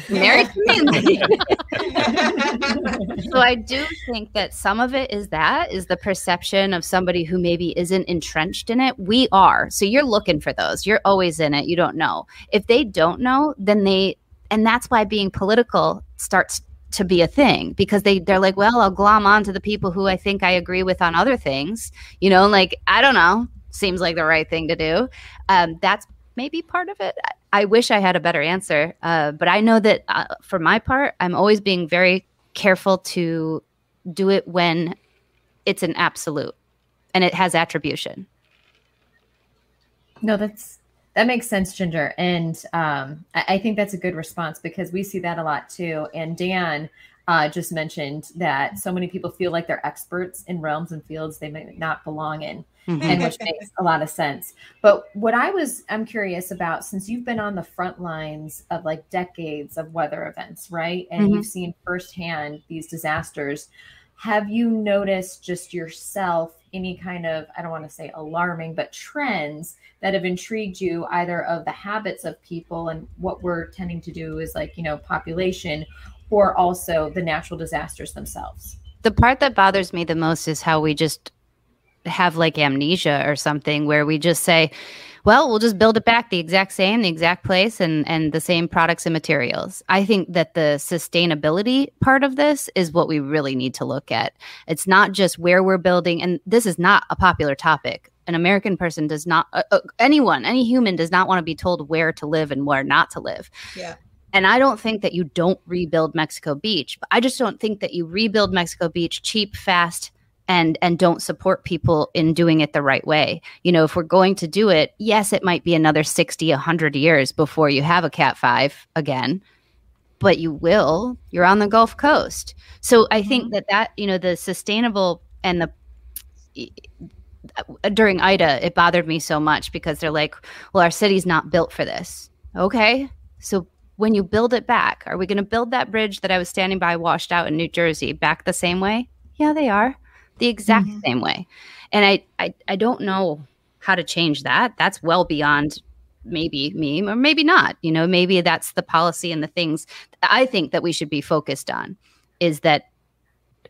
Mary [LAUGHS] [LAUGHS] so I do think that some of it is that is the perception of somebody who maybe isn't entrenched in it. We are. So you're looking for those. You're always in it. You don't know. If they don't know, then they and that's why being political starts to be a thing because they they're like, well, I'll glom on to the people who I think I agree with on other things. You know, like I don't know, seems like the right thing to do. Um, that's maybe part of it. I- wish I had a better answer, uh, but I know that uh, for my part, I'm always being very careful to do it when it's an absolute and it has attribution. No, that's That makes sense, Ginger. And um, I, I think that's a good response because we see that a lot too. And Dan uh, just mentioned that so many people feel like they're experts in realms and fields they may not belong in, and which makes a lot of sense. But what I was, I'm curious about since you've been on the front lines of like decades of weather events, right? And Mhm. you've seen firsthand these disasters. Have you noticed just yourself any kind of, I don't want to say alarming, but trends that have intrigued you either of the habits of people and what we're tending to do is like, you know, population or also the natural disasters themselves? the part that bothers me the most is how we just have like amnesia or something where we just say well we'll just build it back the exact same the exact place and and the same products and materials. I think that the sustainability part of this is what we really need to look at. It's not just where we're building and this is not a popular topic. An american person does not uh, uh, anyone any human does not want to be told where to live and where not to live. Yeah. and I don't think that you don't rebuild Mexico Beach, but I just don't think that you rebuild Mexico Beach cheap, fast, and and don't support people in doing it the right way. You know, if we're going to do it, yes, it might be another 60, 100 years before you have a Cat 5 again, but you will. You're on the Gulf Coast. So I mm-hmm. think that that, you know, the sustainable and the during Ida, it bothered me so much because they're like, well, our city's not built for this. Okay. So when you build it back, are we going to build that bridge that I was standing by washed out in New Jersey back the same way? Yeah, they are. The exact mm-hmm. same way. And I, I I don't know how to change that. That's well beyond maybe me or maybe not. You know, maybe that's the policy and the things I think that we should be focused on is that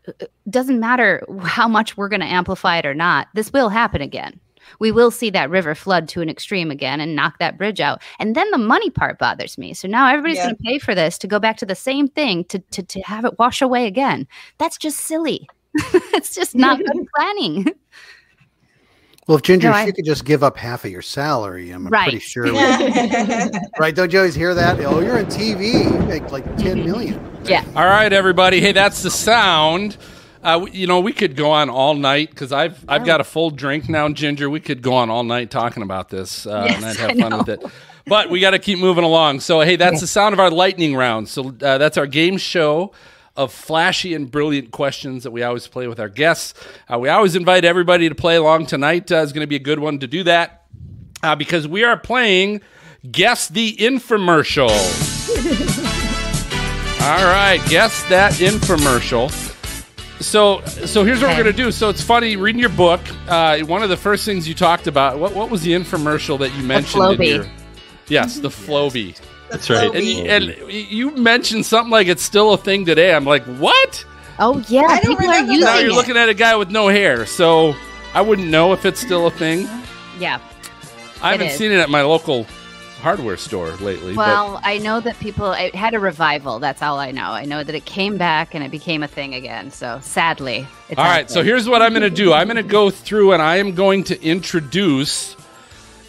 it doesn't matter how much we're going to amplify it or not. This will happen again. We will see that river flood to an extreme again and knock that bridge out. And then the money part bothers me. So now everybody's Yeah. going to pay for this to go back to the same thing to, to, to have it wash away again. That's just silly. [LAUGHS] it's just not good [LAUGHS] planning. Well, if Ginger, No, if I- you could just give up half of your salary, I'm Right. pretty sure. we- [LAUGHS] right? Don't you always hear that? Oh, you're in TV. You make like 10 million. Yeah. All right, everybody. Hey, that's the sound. Uh, you know, we could go on all night because I've I've got a full drink now, Ginger. We could go on all night talking about this, uh, Yes, and I'd have I fun with it. But we got to keep moving along. So, hey, that's the sound of our lightning round. So uh, that's our game show of flashy and brilliant questions that we always play with our guests. Uh, we always invite everybody to play along. Tonight uh, is going to be a good one to do that uh, because we are playing Guess the Infomercial. [LAUGHS] All right, guess that infomercial. So, so here's what we're gonna do. So it's funny reading your book. Uh, one of the first things you talked about. What, what was the infomercial that you mentioned? Flowbee. your, yes, the Flowbee. That's right. And, you- and um, you mentioned something like it's still a thing today. I'm like, what? Oh yeah, I don't people are using Now you're it. looking at a guy with no hair, so I wouldn't know if it's still a thing. yeah. I haven't is. seen it at my local hardware store lately. Well, I know that people it had a revival. That's all I know. I know that it came back and it became a thing again. So sadly, it's All out right, so here's what I'm going to do. I'm going to go through and I am going to introduce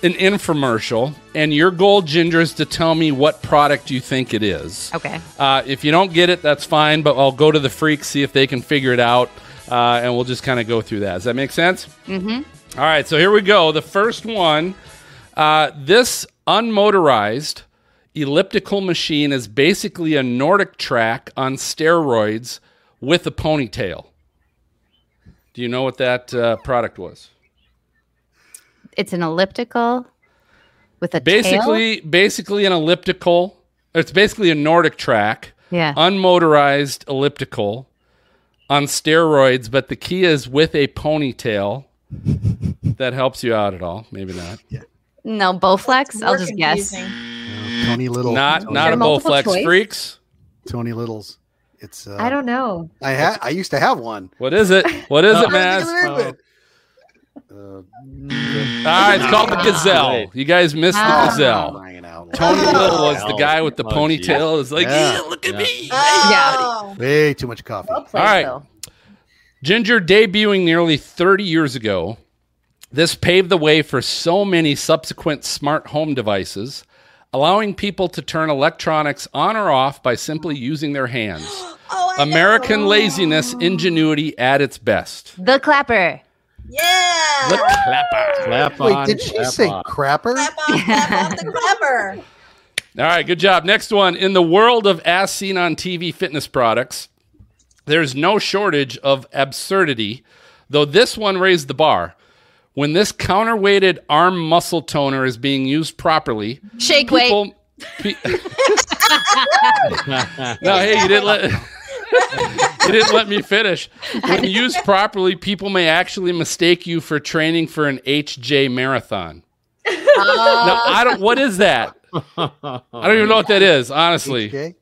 an infomercial, and your goal, Ginger, is to tell me what product you think it is. Okay. Uh, if you don't get it, that's fine, but I'll go to the freaks, see if they can figure it out, uh, and we'll just kind of go through that. Does that make sense? Mm-hmm. All right, so here we go. The first one uh, this unmotorized elliptical machine is basically a NordicTrack on steroids with a ponytail. Do you know what that uh, product was? It's an elliptical with a tail? Basically, basically an elliptical. It's basically a NordicTrack, Yeah. unmotorized elliptical on steroids, but the key is with a ponytail. [LAUGHS] that helps you out at all? Maybe not. Yeah. No, Bowflex. I'll just guess. confusing. Tony Little. Not Tony, not a Bowflex choice? freaks. Tony Littles. It's. Uh, I don't know. I had. I used to have one. What is it? What is [LAUGHS] it, I was Maz? thinking of it. Uh, All right, it's called the Gazelle. You guys missed the. Gazelle. Tony Little was the guy with the Oh, ponytail. Is like, Yeah. yeah, look at Yeah. me. Oh, Way too much coffee. Well played, All right. Bill. Ginger debuting nearly 30 years ago, this paved the way for so many subsequent smart home devices, allowing people to turn electronics on or off by simply using their hands. [GASPS] oh American know. laziness, ingenuity at its best. The clapper. Yeah. The clapper. Clap Wait, on, did she clap say off. crapper? Clap off, clap off the clapper. [LAUGHS] All right, good job. Next one. In the world of as seen on TV fitness products, there's no shortage of absurdity, though this one raised the bar. When this counterweighted arm muscle toner is being used properly, Shake weight. pe- [LAUGHS] [LAUGHS] no, hey, you didn't let you didn't let me finish. When used properly, people may actually mistake you for training for an HJ marathon. No, I don't. What is that? I don't even know what that is. Honestly, Okay.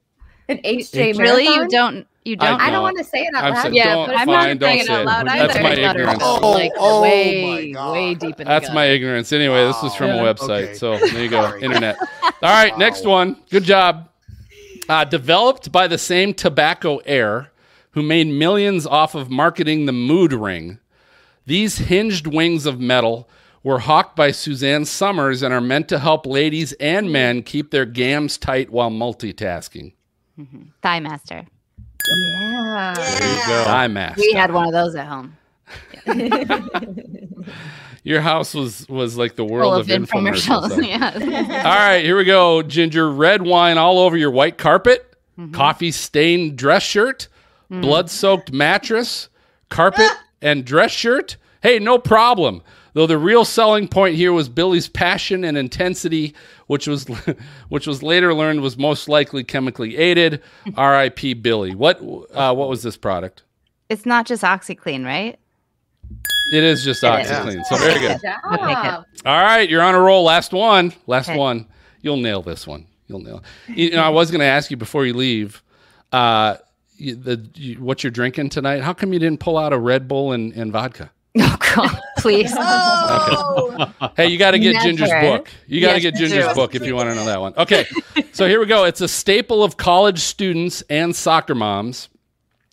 An HJ marathon. Really? You don't? You don't? I don't. don't want to say it out I'm loud. so- Yeah, don't, but I'm fine, not saying it out it. loud That's either. my ignorance. Oh, like oh way, my God. way deep in the That's gut. my ignorance. Anyway, this was from a website. Okay. So there you go. Internet. All right, next one. Good job. Uh, developed by the same tobacco heir who made millions off of marketing the mood ring. These hinged wings of metal were hawked by Suzanne Somers and are meant to help ladies and men keep their gams tight while multitasking. Thigh Master. Yeah. There you go. Thigh master. We had one of those at home. [LAUGHS] Your house was was like the Full world of of infomercials. infomercials. huh? yeah. All right, here we go. Ginger, red wine all over your white carpet, Mm-hmm. coffee stained dress shirt, Mm. blood soaked mattress, carpet, [LAUGHS] and dress shirt. Hey, no problem. Though the real selling point here was Billy's passion and intensity, which was [LAUGHS] which was later learned was most likely chemically aided. [LAUGHS] R.I.P. Billy. What uh, what was this product? It's not just OxiClean, right? It is just It is. OxiClean. So very good. Good job. Okay, good. All right, you're on a roll. Last one. Last Okay. one. You'll nail this one. You'll nail. You know, I was going to ask you before you leave, uh, you, the you, what you're drinking tonight. How come you didn't pull out a Red Bull and, and vodka? [LAUGHS] Oh God, please. [LAUGHS] Oh. Hey, you got to get Never. Ginger's book. You got to Yes, get true. Ginger's book if you want to know that one. Okay, [LAUGHS] so here we go. It's a staple of college students and soccer moms.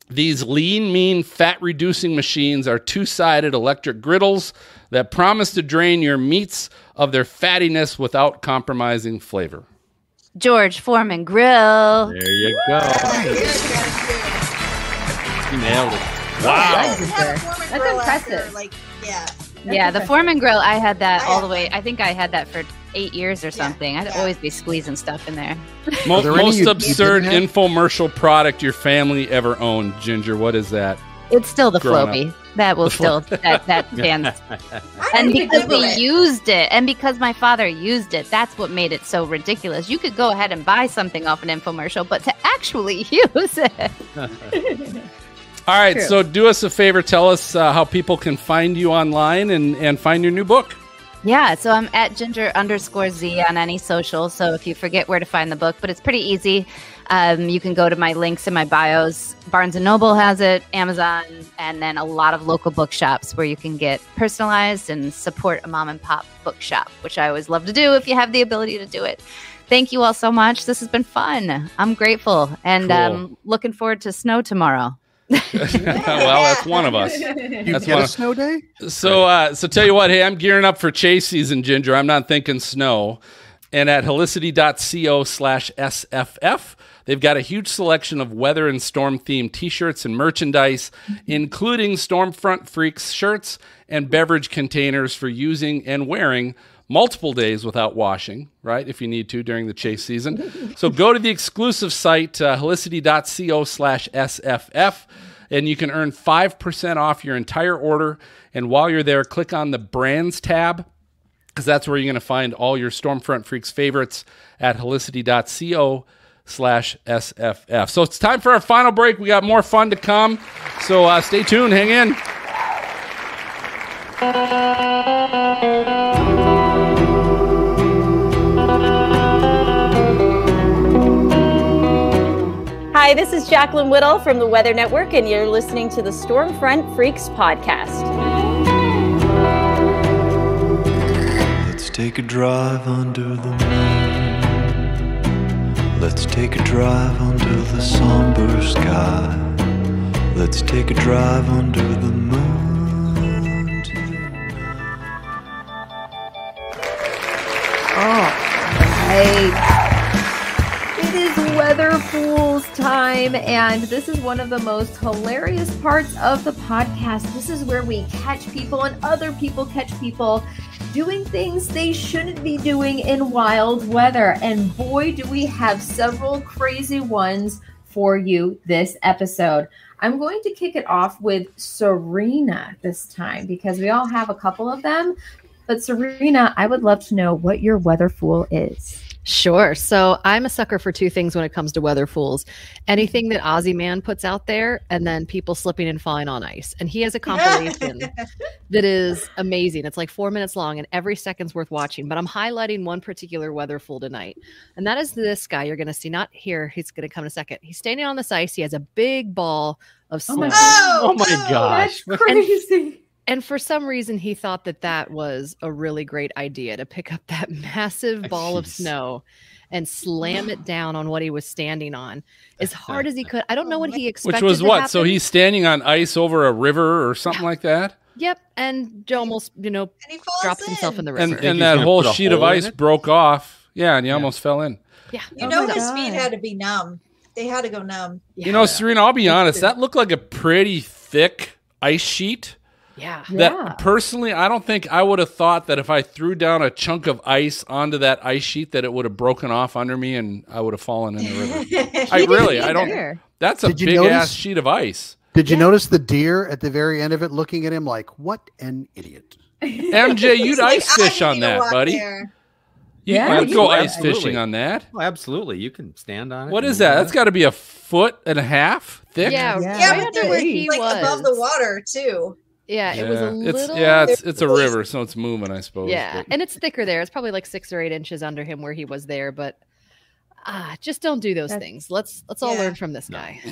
These lean, mean, fat reducing machines are two sided electric griddles that promise to drain your meats of their fattiness without compromising flavor. George Foreman Grill. There you go. You nailed it. Wow. Have a That's grill after, impressive. Like, yeah. Yeah, the impressive. Foreman Grill. I had that I all the way. I think I had that for eight years or something. I'd yeah. always be squeezing stuff in there. Mo- Are there most you- you absurd infomercial product your family ever owned, Ginger. What is that? It's still the Growing Flowbee. That will The still that that [LAUGHS] stands. And because we it. used it, and because my father used it, that's what made it so ridiculous. You could go ahead and buy something off an infomercial, but to actually [LAUGHS] use it, [LAUGHS] All right, True. so do us a favor. Tell us uh, how people can find you online and, and find your new book. Yeah, so I'm at ginger underscore z on any social. So if you forget where to find the book, but it's pretty easy. Um, you can go to my links in my bios. Barnes and Noble has it, Amazon, and then a lot of local bookshops where you can get personalized and support a mom and pop bookshop, which I always love to do if you have the ability to do it. Thank you all so much. This has been fun. I'm grateful and Cool. um, looking forward to snow tomorrow. Well, that's one of us. You That's get one a snow day? So, uh, so tell you what, hey, I'm gearing up for chase season, Ginger. I'm not thinking snow. And at helicity.co slash SFF, they've got a huge selection of weather and storm themed t shirts and merchandise, including Stormfront Freaks shirts and beverage containers for using and wearing multiple days without washing, right? If you need to during the chase season. so go to the exclusive site, uh, helicity.co slash SFF and you can earn 5% off your entire order. And while you're there, click on the brands tab because that's where you're going to find all your Stormfront Freaks favorites at helicity.co slash SFF. So it's time for our final break. We got more fun to come. So uh, stay tuned. Hang in. Hi, this is Jaclyn Whittal from the Weather Network, and you're listening to the Stormfront Freaks podcast. Let's take a drive under the moon. Let's take a drive under the somber sky. Let's take a drive under the moon. Oh, right. Fools time, and this is one of the most hilarious parts of the podcast. This is where we catch people and other people catch people doing things they shouldn't be doing in wild weather. And boy, do we have several crazy ones for you this episode. I'm going to kick it off with Serena this time because we all have a couple of them. But Serena, I would love to know what your weather fool is. Sure. So I'm a sucker for two things when it comes to weather fools. Anything that Ozzy Man puts out there, and then people slipping and falling on ice. And he has a compilation [LAUGHS] that is amazing. It's like four minutes long, and every second's worth watching. But I'm highlighting one particular weather fool tonight, and that is this guy. You're going to see not here. He's going to come in a second. He's standing on this ice. He has a big ball of Oh snow. my oh, oh my gosh. That's crazy. And for some reason, he thought that that was a really great idea to pick up that [LAUGHS] massive ah, ball of snow and slam it down on what he was standing on as hard as he could. I don't know what he [LAUGHS] expected. Which was to what? So he's standing on ice over a river or something like that? Yep, and almost you know And he falls drops in. himself in the And river. think and that whole sheet of hole in ice broke off. Yeah, and he almost fell in. yeah, You Oh know my his God. feet had to be numb. They had to go numb. You know, Serena, I'll be honest, that looked like a pretty thick ice sheet. Yeah. Yeah. That personally, I don't think I would have thought that if I threw down a chunk of ice onto that ice sheet that it would have broken off under me and I would have fallen in the river. [LAUGHS] I really, I don't. Either. That's a big notice- ass sheet of ice. Did you notice the deer at the very end of it looking at him like, what an idiot? [LAUGHS] MJ, you'd like, ice fish on that, buddy. there. You Yeah, could you go would. ice fishing on that. Oh, absolutely. You can stand on it. What is do That's got to be a foot and a half thick. Yeah, Yeah. Yeah, right but under they're where he like was. above the water too. Yeah, it was a Yeah. little. It's yeah, it's it's a river, so it's moving, I suppose. yeah, but- and it's thicker there. It's probably like six or eight inches under him where he was there, but. Ah, just don't do those That's- things. Let's let's all Yeah. learn from this guy. [LAUGHS]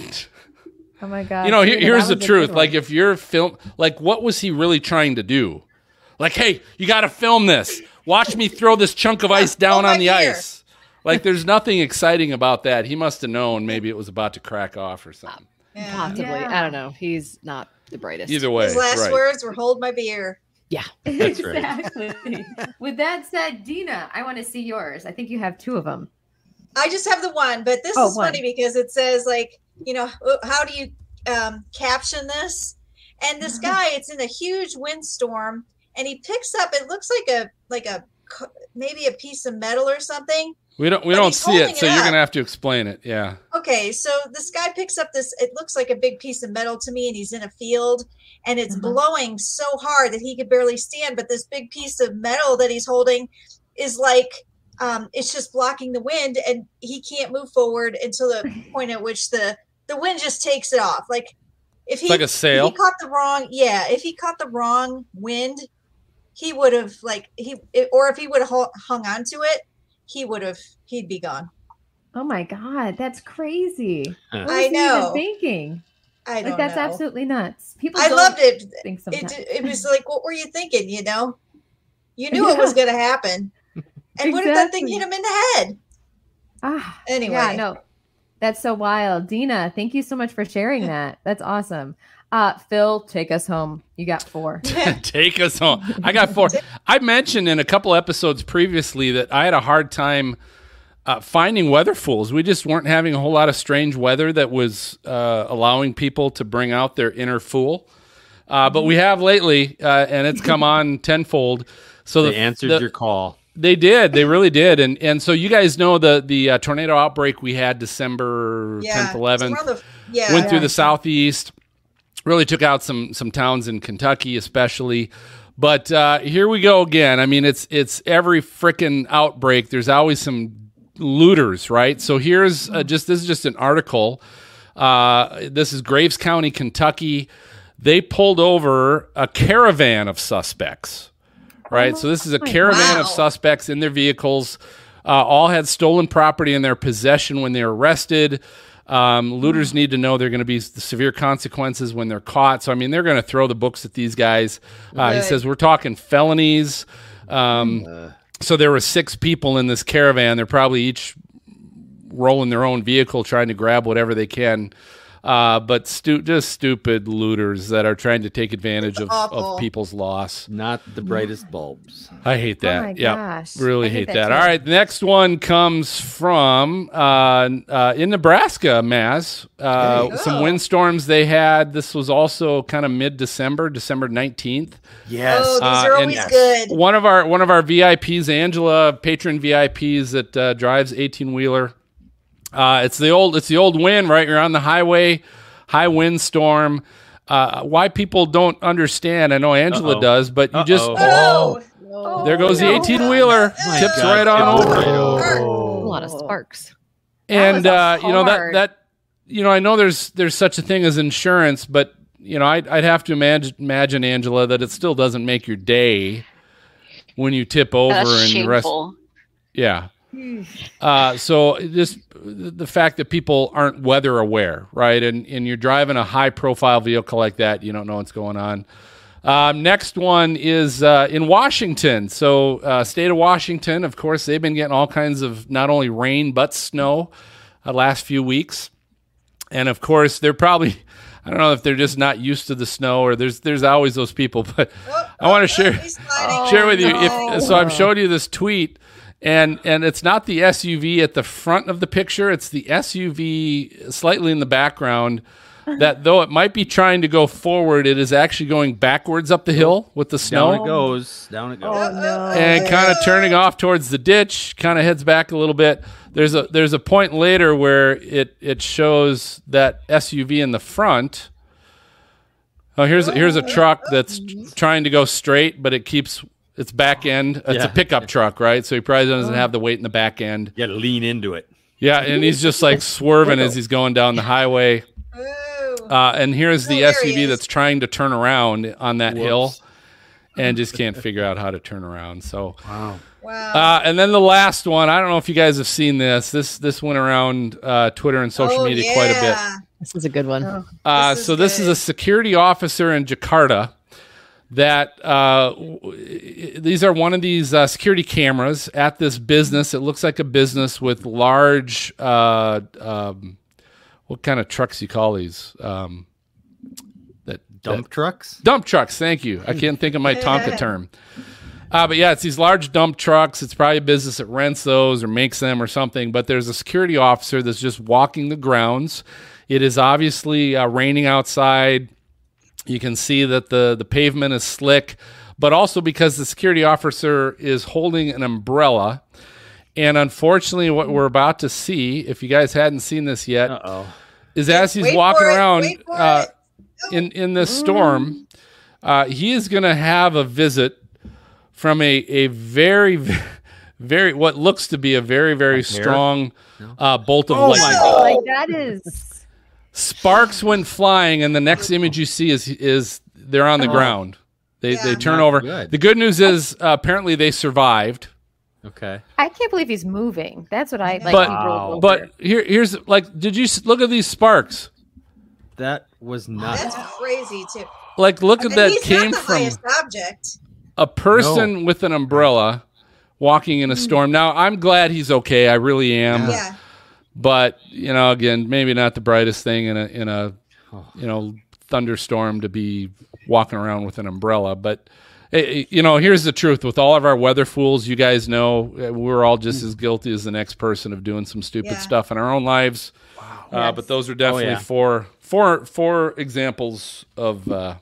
Oh my god. you know, here, here's the truth. Like, if you're film, like, what was he really trying to do? Like, hey, you got to film this. Watch me throw this chunk of ice down [LAUGHS] Oh, on the dear. ice. Like, there's nothing exciting about that. He must have known maybe it was about to crack off or something. Yeah. Possibly, I don't know. He's not the brightest. Either way, His last right. words were "Hold my beer." Yeah, [LAUGHS] That's right. exactly. With that said, Dina, I want to see yours. I think you have two of them. I just have the one, but this Oh, is one. funny because it says like, you know, how do you um, caption this? And this guy, it's in a huge windstorm, and he picks up. It looks like a like a maybe a piece of metal or something. We don't we But don't see it, so it you're gonna have to explain it. Yeah. Okay, so this guy picks up this. It looks like a big piece of metal to me, and he's in a field, and it's Mhm. blowing so hard that he could barely stand. But this big piece of metal that he's holding is like um, it's just blocking the wind, and he can't move forward until the [LAUGHS] point at which the the wind just takes it off. Like if he like a if sail. he caught the wrong, yeah, if he caught the wrong wind, he would have like he or if he would have hung on to it, he would have he'd be gone. Oh my god, that's crazy. What I he even know. thinking? I don't Like that's know. absolutely nuts. People I loved it. think It, sometimes. it was [LAUGHS] like, what were you thinking? You know, you knew it was going to happen. And what if that thing hit him in the head? ah, Anyway, yeah, no. That's so wild. Dina, thank you so much for sharing that. That's awesome. Uh Phil, take us home. You got four. [LAUGHS] [LAUGHS] Take us home. I got four. I mentioned in a couple episodes previously that I had a hard time uh, finding weather fools. We just weren't having a whole lot of strange weather that was uh, allowing people to bring out their inner fool. Uh, but we have lately, uh, and it's come on [LAUGHS] tenfold. So They the, answered the- your call. They did. They really did. And and so you guys know the the uh, tornado outbreak we had December yeah, tenth, eleventh It's around the- yeah, went through the southeast really took out some some towns in kentucky especially. But uh, here we go again. I mean it's it's every freaking outbreak. There's always some looters right? So here's uh, just this is just an article. Uh, this is graves county kentucky. They pulled over a caravan of suspects right? So this is a caravan of suspects in their vehicles. Uh, all had stolen property in their possession when they were arrested um, looters need to know there are going to be severe consequences when they're caught. So, I mean, they're going to throw the books at these guys. Uh, he says we're talking felonies. Um, so there were six people in this caravan. They're probably each rolling their own vehicle, trying to grab whatever they can. Uh, but stu- just stupid looters that are trying to take advantage of, of people's loss. Not the brightest bulbs. I hate that. my yeah, gosh. really I hate hate, that that. All right, the next one comes from uh, uh, in Nebraska, Maz. Uh, some Oh. windstorms they had. This was also kind of mid December, December nineteenth. Yes. Oh, these Uh, are always good. One of our one of our VIPs, Angela, patron VIPs that uh, drives eighteen wheeler. Uh, it's the old it's the old wind, right? You're on the highway, high windstorm. Uh, why people don't understand? I know Angela Uh-oh. does, but you just Uh-oh. Oh, there goes the eighteen wheeler My tips God, right on over. right A lot of sparks. and uh, you know that that you know I know there's there's such a thing as insurance, but you know I'd, I'd have to imagine imagine Angela that it still doesn't make your day when you tip over That's and the rest. shameful. Yeah. Uh, so just the fact that people aren't weather aware, right? And and you're driving a high profile vehicle like that, you don't know what's going on. Um, next one is uh, in Washington. So, uh, state of Washington, of course, they've been getting all kinds of not only rain but snow uh, last few weeks, and of course, they're probably [LAUGHS] I don't know if they're just not used to the snow or there's there's always those people, [LAUGHS] but Oh, I want to oh, share he's share with you. If, so I'm showing you this tweet, and and it's not the SUV at the front of the picture; it's the SUV slightly in the background. [LAUGHS] That though it might be trying to go forward, it is actually going backwards up the hill with the snow Down it goes. Down it goes. Oh no. and kind of turning off towards the ditch, kind of heads back a little bit. There's a there's a point later where it it shows that SUV in the front. Oh, here's here's a truck that's oh, trying to go straight, but it keeps its back end. It's Yeah. a pickup truck, right? So he probably doesn't have the weight in the back end. You got to lean into it. Yeah, and he's just like swerving as he's going down the highway. Ooh. Uh, and here's the Oh, there he SUV is. that's trying to turn around on that hill, and just can't figure out how to turn around. So. Wow. wow. Uh, and then the last one, I don't know if you guys have seen this. This this went around uh, Twitter and social Oh, media quite a bit. This is a good one. Uh, This is so this is a security officer in Jakarta. That uh, w- these are one of these uh, security cameras at this business. It looks like a business with large. Uh, um, what kind of trucks you call these? Um, that Dump trucks. Dump trucks. Thank you. I can't think of my Tonka [LAUGHS] term. Uh, but yeah, it's these large dump trucks. It's probably a business that rents those or makes them or something. But there's a security officer that's just walking the grounds. It is obviously uh, raining outside. You can see that the the pavement is slick, but also because the security officer is holding an umbrella. And unfortunately, what we're about to see, if you guys hadn't seen this yet, Uh oh. is as he's Wait walking for it, around uh, in in this storm, uh, he is going to have a visit from a a very [LAUGHS] very what looks to be a very very strong uh, bolt of Oh light. my God. Like that is Sparks went flying, and the next image you see is is they're on the ground. They they turn Not over. good. The good news is uh, apparently they survived. Okay. I can't believe he's moving. That's what I like. But- he rolled over. But here here's like, did you s- look at these sparks? That was nuts. That's crazy too. Like, look at And that he's came not the from. highest object. a person with an umbrella walking in a storm. Now, I'm glad he's okay. I really am. Yeah. But you know, again, maybe not the brightest thing in a in a you know thunderstorm to be walking around with an umbrella. But eh, eh, you know, here's the truth: with all of our weather fools, you guys know eh, we're all just as guilty as the next person of doing some stupid Yeah. stuff in our own lives. Uh, but those are definitely yeah. four four four examples of uh, yeah.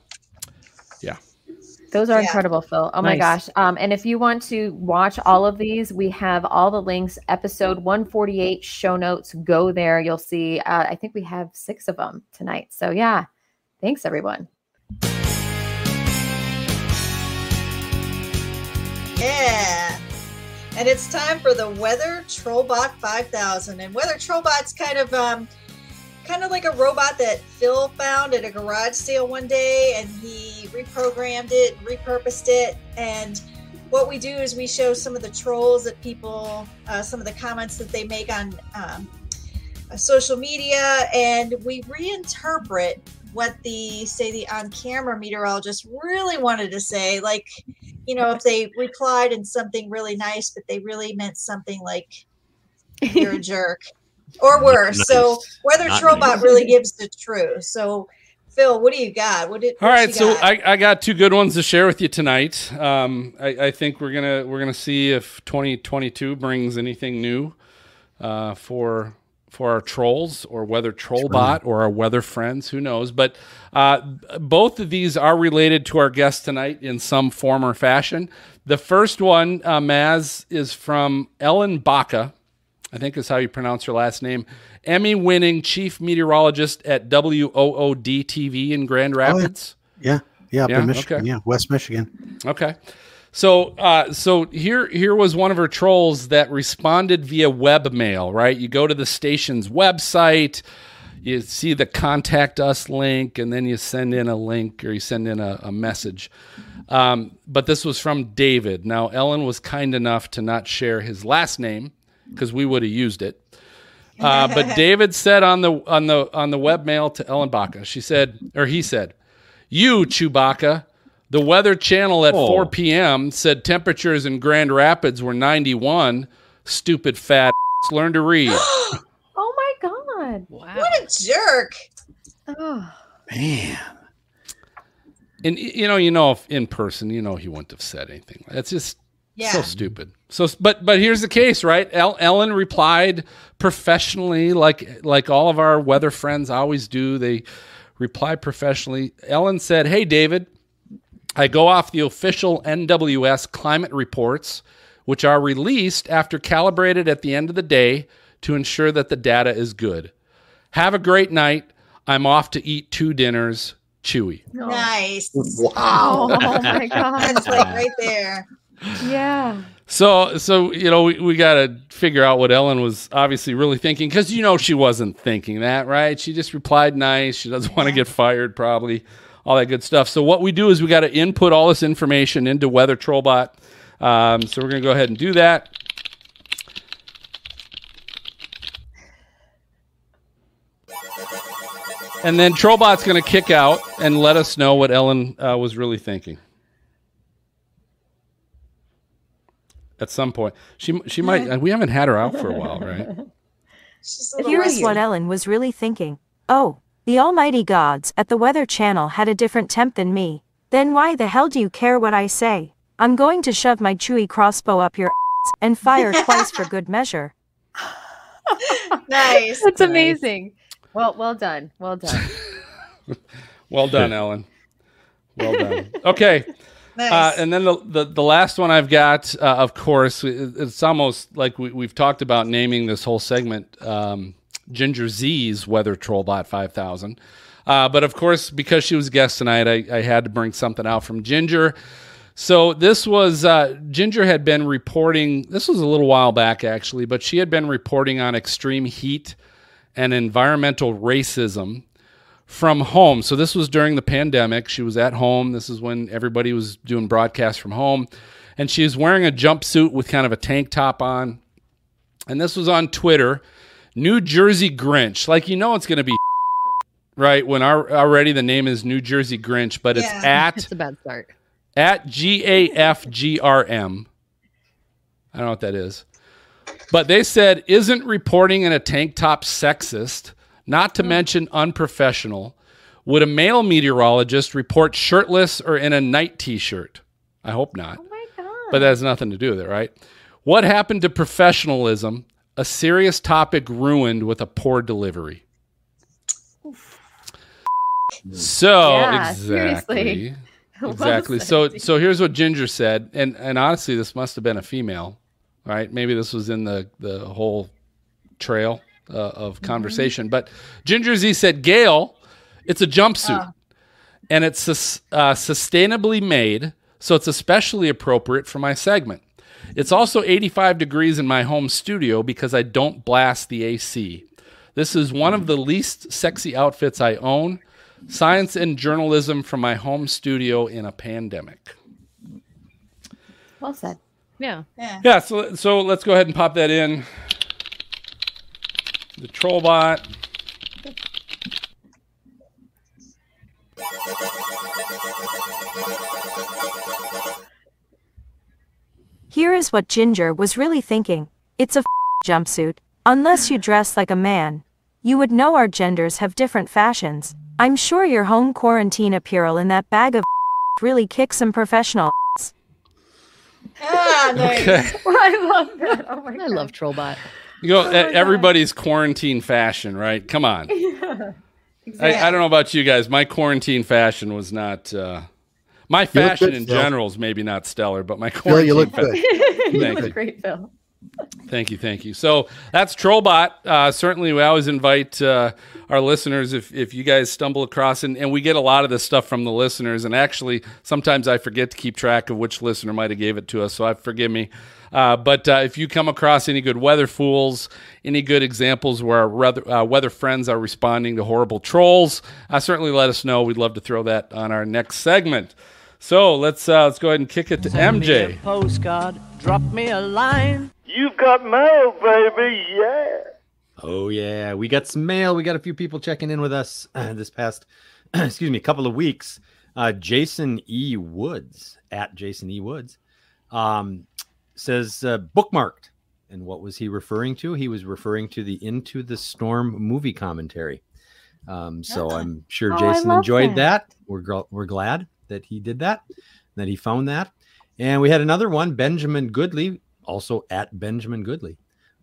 Those are Yeah. incredible, Phil. Oh my gosh. Um, and if you want to watch all of these, we have all the links, episode 148 show notes. Go there. You'll see, uh, I think we have six of them tonight. So, yeah. Thanks, everyone. Yeah. And it's time for the Weather Trollbot 5000. And Weather Trollbot's kind of um kind of like a robot that Phil found at a garage sale one day and he reprogrammed it, repurposed it, and what we do is we show some of the trolls that people, uh, some of the comments that they make on um, uh, social media, and we reinterpret what the say the on-camera meteorologist really wanted to say. Like, you know, if they replied in something really nice, but they really meant something like "you're a [LAUGHS] jerk," or worse. So Nice. Weather Not Trollbot nice. really gives the truth. So Phil, what do you got? What did All what right, so got? I, I got two good ones to share with you tonight. Um, I, I think we're gonna we're gonna see if 2022 brings anything new uh, for for our trolls or Weather Trollbot or our weather friends, who knows? But uh, both of these are related to our guest tonight in some form or fashion. The first one, uh, Maz, is from Ellen Bacca. I think is how you pronounce her last name. Emmy winning chief meteorologist at WOOD TV in Grand Rapids. Yeah, yeah, up Yeah, in Michigan. okay. Yeah, West Michigan. Okay. So, uh, so here, here was one of her trolls that responded via webmail. Right, you go to the station's website, you see the contact us link, and then you send in a link or you send in a, a message. Um, but this was from David. Now, Ellen was kind enough to not share his last name because we would have used it. Uh, but [LAUGHS] David said on the on the on the webmail to Ellen Bacca, she said, or he said, "You Chewbacca, the Weather Channel at Oh. 4 p.m. said temperatures in Grand Rapids were 91. Stupid fat learn to read." [GASPS] Oh my god! Wow. what a jerk. Oh. Man. And you know, you know, if in person, you know, he wouldn't have said anything. That's just Yeah. so stupid. So, but but here's the case, right? El- Ellen replied professionally, like like all of our weather friends always do. They reply professionally. Ellen said, "Hey, David, I go off the official NWS climate reports, which are released after calibrated at the end of the day to ensure that the data is good. Have a great night. I'm off to eat two dinners. Chewy." Nice. Wow. oh, oh my [LAUGHS] god! That's like right there. Yeah. So, so you know, we, we got to figure out what Ellen was obviously really thinking because you know she wasn't thinking that, right? She just replied nice. She doesn't want to get fired, probably, all that good stuff. So, what we do is we got to input all this information into Weather Trollbot. Um, so, we're going to go ahead and do that. And then Trollbot's going to kick out and let us know what Ellen uh, was really thinking. At some point, she she might. We haven't had her out for a while, right? [LAUGHS] She's a little Here is what Ellen was really thinking. Oh, the almighty gods at the Weather Channel had a different temp than me. Then why the hell do you care what I say? I'm going to shove my chewy crossbow up your ass and fire [LAUGHS] twice for good measure. [LAUGHS] nice. That's amazing. Well, well done. Well done. Well done, Ellen. Well done. Okay. Nice. Uh, and then the, the, the last one I've got, uh, of course, it's almost like we, we've talked about naming this whole segment um, Ginger Zee's Weather Trollbot 5000. Uh, but of course, because she was guest tonight, I, I had to bring something out from Ginger. So this was uh, Ginger had been reporting. This was a little while back, actually, but she had been reporting on extreme heat and environmental racism from home. So this was during the pandemic. She was at home. This is when everybody was doing broadcasts from home. And she was wearing a jumpsuit with kind of a tank top on. And this was on Twitter. New Jersey Grinch. Like you know it's going to be [LAUGHS] right when our already the name is New Jersey Grinch, but it's Yeah. at [LAUGHS] It's a bad start. at G A F G R M. I don't know what that is. But they said, isn't reporting in a tank top sexist, not to hmm. mention unprofessional? Would a male meteorologist report shirtless or in a night t shirt? I hope not. Oh my god. But that has nothing to do with it, right? What happened to professionalism? A serious topic ruined with a poor delivery. So Yeah, exactly, seriously. [LAUGHS] Exactly. so so here's what Ginger said, and and honestly, this must have been a female, right? Maybe this was in the the whole trail uh, of conversation. But Ginger Zee said, "Gail, it's a jumpsuit, and it's uh, sustainably made, so it's especially appropriate for my segment. It's also 85 degrees in my home studio because I don't blast the AC. This is one of the least sexy outfits I own. Science and journalism from my home studio in a pandemic. Well said. Yeah. Yeah. Yeah, so so let's go ahead and pop that in. The Trollbot. Here is what Ginger was really thinking. It's a jumpsuit, Unless you dress like a man, you would know our genders have different fashions. I'm sure your home quarantine apparel in that bag of [LAUGHS] really kicks some professional. Ah, nice. Okay. [LAUGHS] I love that. Oh my I love Trollbot. You know, e- everybody's quarantine fashion, right? Come on. [LAUGHS] yeah. I, I don't know about you guys. My quarantine fashion was not. Uh, my fashion good, in Phil. general is maybe not stellar, but my Phil, quarantine. you look fa- good. [LAUGHS] you Thank look you. great, Phil. Thank you, thank you. So that's Trollbot. Uh, certainly, we always invite uh, our listeners if, if you guys stumble across, and, and we get a lot of this stuff from the listeners. And actually, sometimes I forget to keep track of which listener might have gave it to us, so I forgive me. Uh, but uh, if you come across any good weather fools, any good examples where our weather, uh, weather friends are responding to horrible trolls, uh, certainly let us know. We'd love to throw that on our next segment. So let's uh, let's go ahead and kick it to Send me a MJ. postcard, drop me a line. You've got mail, baby. Yeah. Oh yeah, we got some mail. We got a few people checking in with us uh, this past, [CLEARS THROAT] excuse me, couple of weeks. Uh, Jason E. Woods at Jason E. Woods um, says uh, bookmarked. And what was he referring to? He was referring to the Into the Storm movie commentary. Um, so I'm sure Oh, Jason love enjoyed that. that. We're gl- we're glad that he did that, that he found that. And we had another one, Benjamin Goodley, also at Benjamin Goodley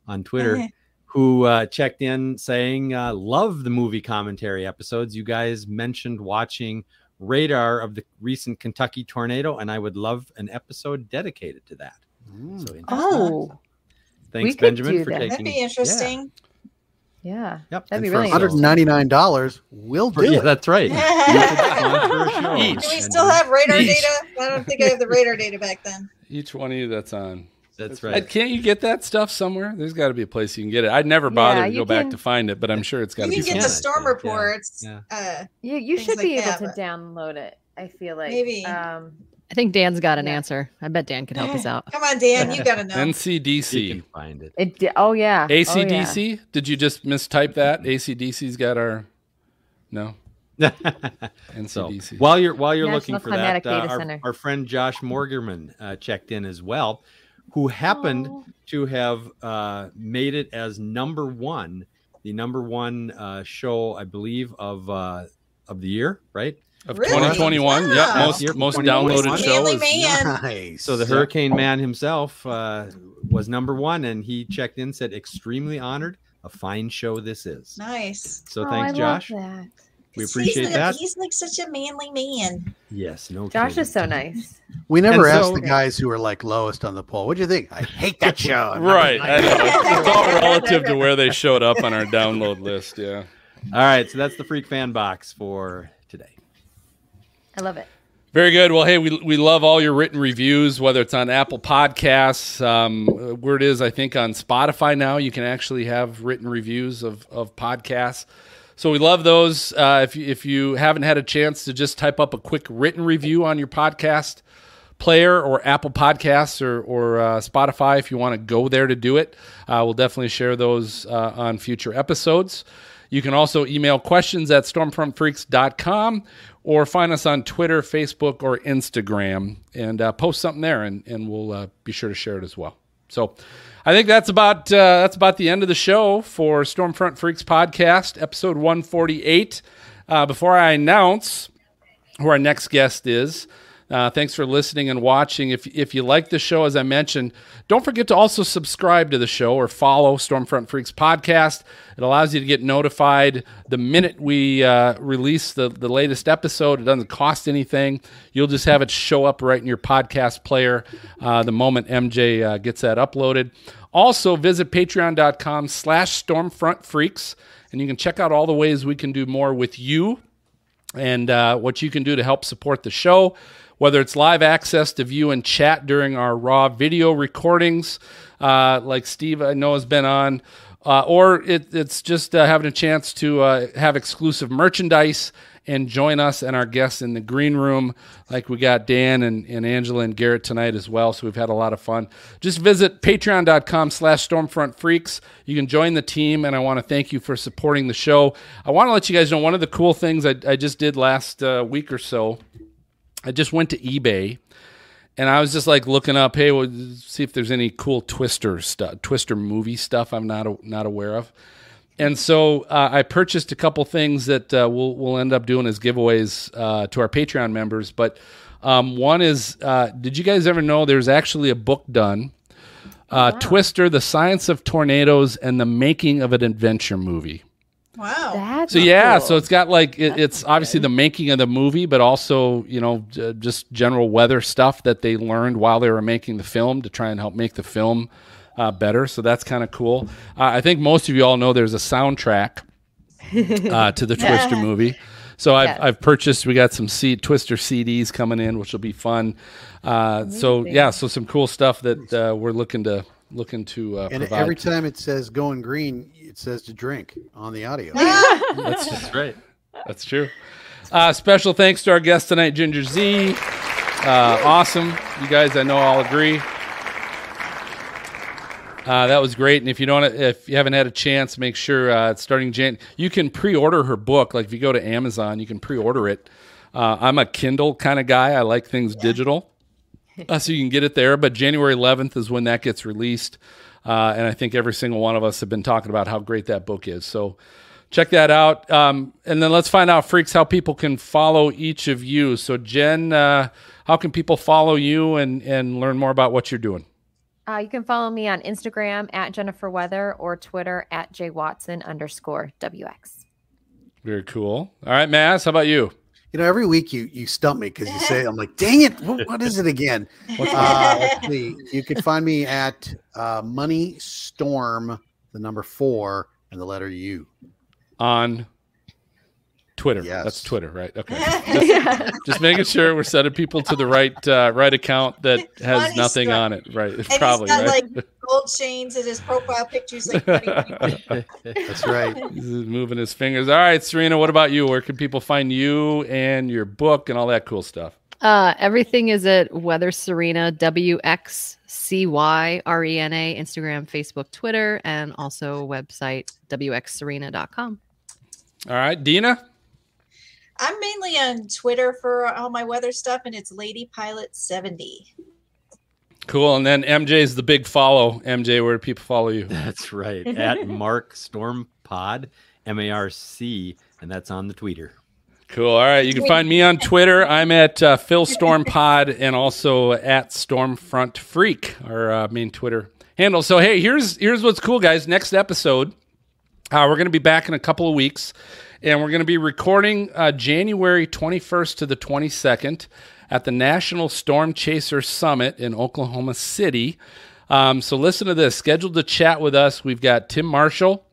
on Twitter, [LAUGHS] who uh, checked in saying, uh, Love the movie commentary episodes. You guys mentioned watching Radar of the recent Kentucky tornado, and I would love an episode dedicated to that. So Oh, thanks, we could Benjamin, do for that. taking That'd be interesting. yeah. Yep. That'd and be really so- interesting. $199. We'll do Yeah, it. that's right. You could sponsor a show. Each. Do we still have radar Each. data? I don't think I have the radar data back then. Each one of you that's on. That's right. Can't you get that stuff somewhere? There's got to be a place you can get it. I'd never bothered Yeah, to you go back to find it, but I'm sure it's got You to be You can get the storm reports. Yeah. Uh, You you should like be able that, to download it. I feel like Maybe. Um, I think Dan's got an Yeah. answer. I bet Dan could help us out. come on, Dan, you gotta know. NCDC. You NCDC. can find it. it. di- Oh yeah. Oh, yeah. ACDC? Did you just mistype that? ACDC's got our. No. [LAUGHS] so NCDC. while you're while you're National looking for that, uh, our, our friend Josh Morgerman uh, checked in as well, who happened Oh. to have uh, made it as number one, the number one uh, show, I believe, of uh, of the year, right? Of Really? 2021. Yep. Wow. Most, Yep, most downloaded show is. Nice. So the Hurricane Man himself uh, was number one, and he checked in, said, "Extremely honored. A fine show this is." Nice. So Oh, thanks, I love Josh. that. We He's appreciate like, that. He's like such a manly man. Yes, no. Josh kidding. is so nice. We never And asked so- the guys who were like lowest on the poll. What do you think? I hate that [LAUGHS] show. Right. I know. It's all relative to where they showed up on our download list. Yeah. [LAUGHS] All right, so that's the Freak Fan Box for today. I love it. Very good. Well, hey, we, we love all your written reviews, whether it's on Apple Podcasts, um, where it is, I think, on Spotify now. You can actually have written reviews of, of podcasts. So we love those. Uh, if, you, if you haven't had a chance to just type up a quick written review on your podcast player or Apple Podcasts or, or uh, Spotify, if you want to go there to do it, uh, we'll definitely share those uh, on future episodes. You can also email questions at stormfrontfreaks.com or find us on Twitter, Facebook, or Instagram and uh, post something there, and, and we'll uh, be sure to share it as well. So I think that's about uh, that's about the end of the show for Stormfront Freaks podcast, episode 148. Uh, before I announce who our next guest is. Uh, thanks for listening and watching. If, if you like the show, as I mentioned, don't forget to also subscribe to the show or follow Stormfront Freaks podcast. It allows you to get notified the minute we uh, release the, the latest episode. It doesn't cost anything. You'll just have it show up right in your podcast player uh, the moment MJ uh, gets that uploaded. Also, visit patreon.com slash stormfront freaks, and you can check out all the ways we can do more with you and uh, what you can do to help support the show, whether it's live access to view and chat during our raw video recordings, uh, like Steve I know has been on, uh, or it, it's just uh, having a chance to uh, have exclusive merchandise and join us and our guests in the green room, like we got Dan and, and Angela and Garrett tonight as well. So we've had a lot of fun. Just visit patreon.com slash stormfront freaks. You can join the team, and I want to thank you for supporting the show. I want to let you guys know one of the cool things I, I just did last uh, week or so. I just went to eBay and I was just like looking up, hey, see if there's any cool Twister stuff, Twister movie stuff I'm not not aware of. And so uh, I purchased a couple things that uh, we'll we'll end up doing as giveaways uh, to our Patreon members. But um, one is, uh, did you guys ever know there's actually a book done, uh, Twister: The Science of Tornadoes and the Making of an Adventure Movie. Wow. That's So yeah, so it's got like it, it's obviously the making of the movie, but also you know j- just general weather stuff that they learned while they were making the film to try and help make the film uh, better. So that's kind of cool. Uh, I think most of you all know there's a soundtrack [LAUGHS] uh, to the Twister [LAUGHS] movie. So I've, Yes. I've purchased. We got some C- Twister CDs coming in, which will be fun. Uh, so yeah, so some cool stuff that uh, we're looking to looking to uh, And provide. every time it says going green, it says to drink on the audio. [LAUGHS] That's That's right. That's true. Uh, special thanks to our guest tonight, Ginger Zee Uh, awesome. You guys, I know all agree. Uh, that was great. And if you don't, if you haven't had a chance, make sure uh, it's starting Jan. You can pre-order her book. Like if you go to Amazon, you can pre-order it. Uh, I'm a Kindle kind of guy. I like things digital, uh, so you can get it there. But January 11th is when that gets released, uh, and I think every single one of us have been talking about how great that book is. So check that out. Um, and then let's find out, freaks, how people can follow each of you. So Jen, uh, how can people follow you and and learn more about what you're doing? Uh, you can follow me on Instagram at Jennifer Weather or Twitter at jwatson underscore WX. Very cool. All right, Maz, how about you? You know, every week you you stump me because you say, "I'm like, dang it, what, what is it again?" Uh, let's see. You can find me at uh, Money Storm, the number four, and the letter U. on Twitter. Yes. That's Twitter, right? Okay. [LAUGHS] Just, just making sure we're sending people to the right uh, right account that has Funny nothing stuff. on it. Right. And [LAUGHS] Probably he's got right. like gold chains in his profile pictures. Like. [LAUGHS] That's right. He's moving his fingers. All right, Serena, what about you? Where can people find you and your book and all that cool stuff? Uh, everything is at Weather Serena, W X C Y R E N A, Instagram, Facebook, Twitter, and also website, WXSerena.com. All right, Dina? I'm mainly on Twitter for all my weather stuff, and it's Lady Pilot 70. Cool. And then MJ's the big follow. MJ, where do people follow you? That's right. [LAUGHS] At Marc Storm Pod, M A R C, and that's on the tweeter. Cool. All right. You can find me on Twitter. I'm at uh, Phil Storm Pod and also at Stormfront Freak, our uh, main Twitter handle. So hey, here's here's what's cool, guys. Next episode, uh, we're going to be back in a couple of weeks, and we're going to be recording uh, January 21st to the 22nd at the National Storm Chaser Summit in Oklahoma City. Um, so listen to this. Scheduled to chat with us, we've got Tim Marshall,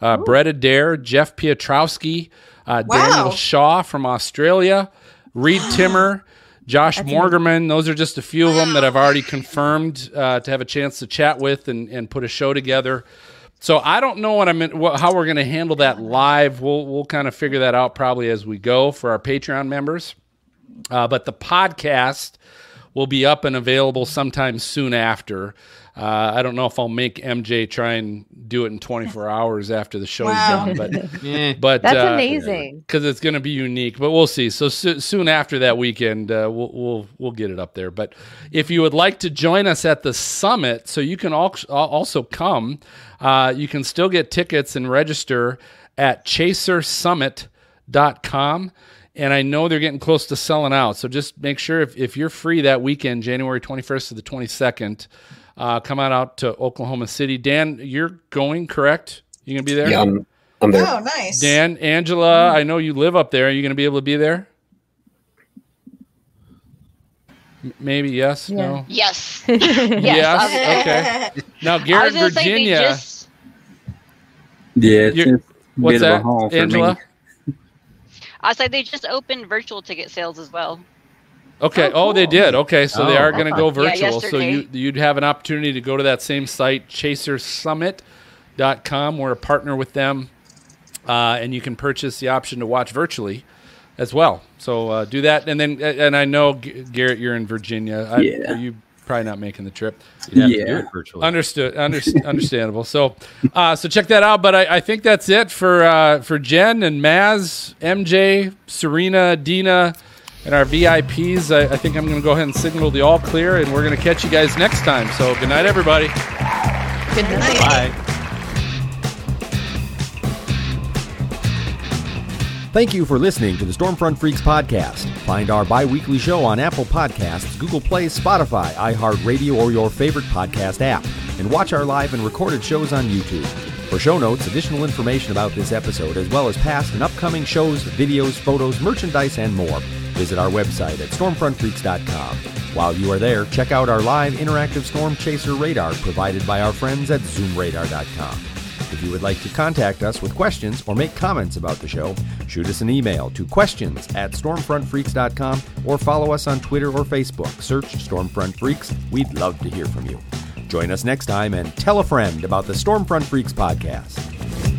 uh, Brett Adair, Jeff Piotrowski, uh, Daniel Shaw from Australia, Reed [GASPS] Timmer, Josh Morgerman. Those are just a few of them that I've already confirmed uh, to have a chance to chat with and, and put a show together. So I don't know what I'm in, what, how we're going to handle that live. We'll we'll kind of figure that out probably as we go for our Patreon members. Uh, but the podcast will be up and available sometime soon after. Uh, I don't know if I'll make MJ try and do it in 24 [LAUGHS] hours after the show's Wow. done, but [LAUGHS] [LAUGHS] but That's uh, amazing. because it's going to be unique. But we'll see. So so- soon after that weekend, uh, we'll we'll we'll get it up there. But if you would like to join us at the summit, so you can al- also come, uh, you can still get tickets and register at chasersummit.com. And I know they're getting close to selling out. So just make sure if, if you're free that weekend, January 21st to the 22nd, uh, come on out to Oklahoma City. Dan, you're going, correct? You going to be there? Yeah, I'm, I'm there. Oh, nice. Dan, Angela, I know you live up there. Are you going to be able to be there? M- Maybe yes, no. [LAUGHS] Yes. Yes, okay. [LAUGHS] Now, I Garrett, was gonna say they Virginia. just- Yeah, it's You're- what's bit of a that, haul Angela? I said they just opened virtual ticket sales as well. Okay. Oh, they did. Okay, so they Oh, are going to go Yeah, virtual. so you you'd have an opportunity to go to that same site, chasersummit.com. We're a partner with them, uh, and you can purchase the option to watch virtually as well. So uh, do that, and then and I know Garrett, you're in Virginia. I, Yeah. Are you probably not making the trip? You'd have to do Yeah. it virtually. Understood. Under, [LAUGHS] understandable. So, uh, so check that out. But I, I think that's it for uh, for Jen and Maz, MJ, Serena, Dina, And our VIPs, I, I think I'm going to go ahead and signal the all clear, and we're going to catch you guys next time. So good night, everybody. Good night. Bye. Thank you for listening to the Stormfront Freaks podcast. Find our bi weekly show on Apple Podcasts, Google Play, Spotify, iHeartRadio, or your favorite podcast app. And watch our live and recorded shows on YouTube. For show notes, additional information about this episode, as well as past and upcoming shows, videos, photos, merchandise, and more, visit our website at stormfrontfreaks.com. While you are there, check out our live interactive storm chaser radar provided by our friends at zoomradar.com. If you would like to contact us with questions or make comments about the show, shoot us an email to questions at stormfrontfreaks.com or follow us on Twitter or Facebook. Search Stormfront Freaks. We'd love to hear from you. Join us next time and tell a friend about the Stormfront Freaks podcast.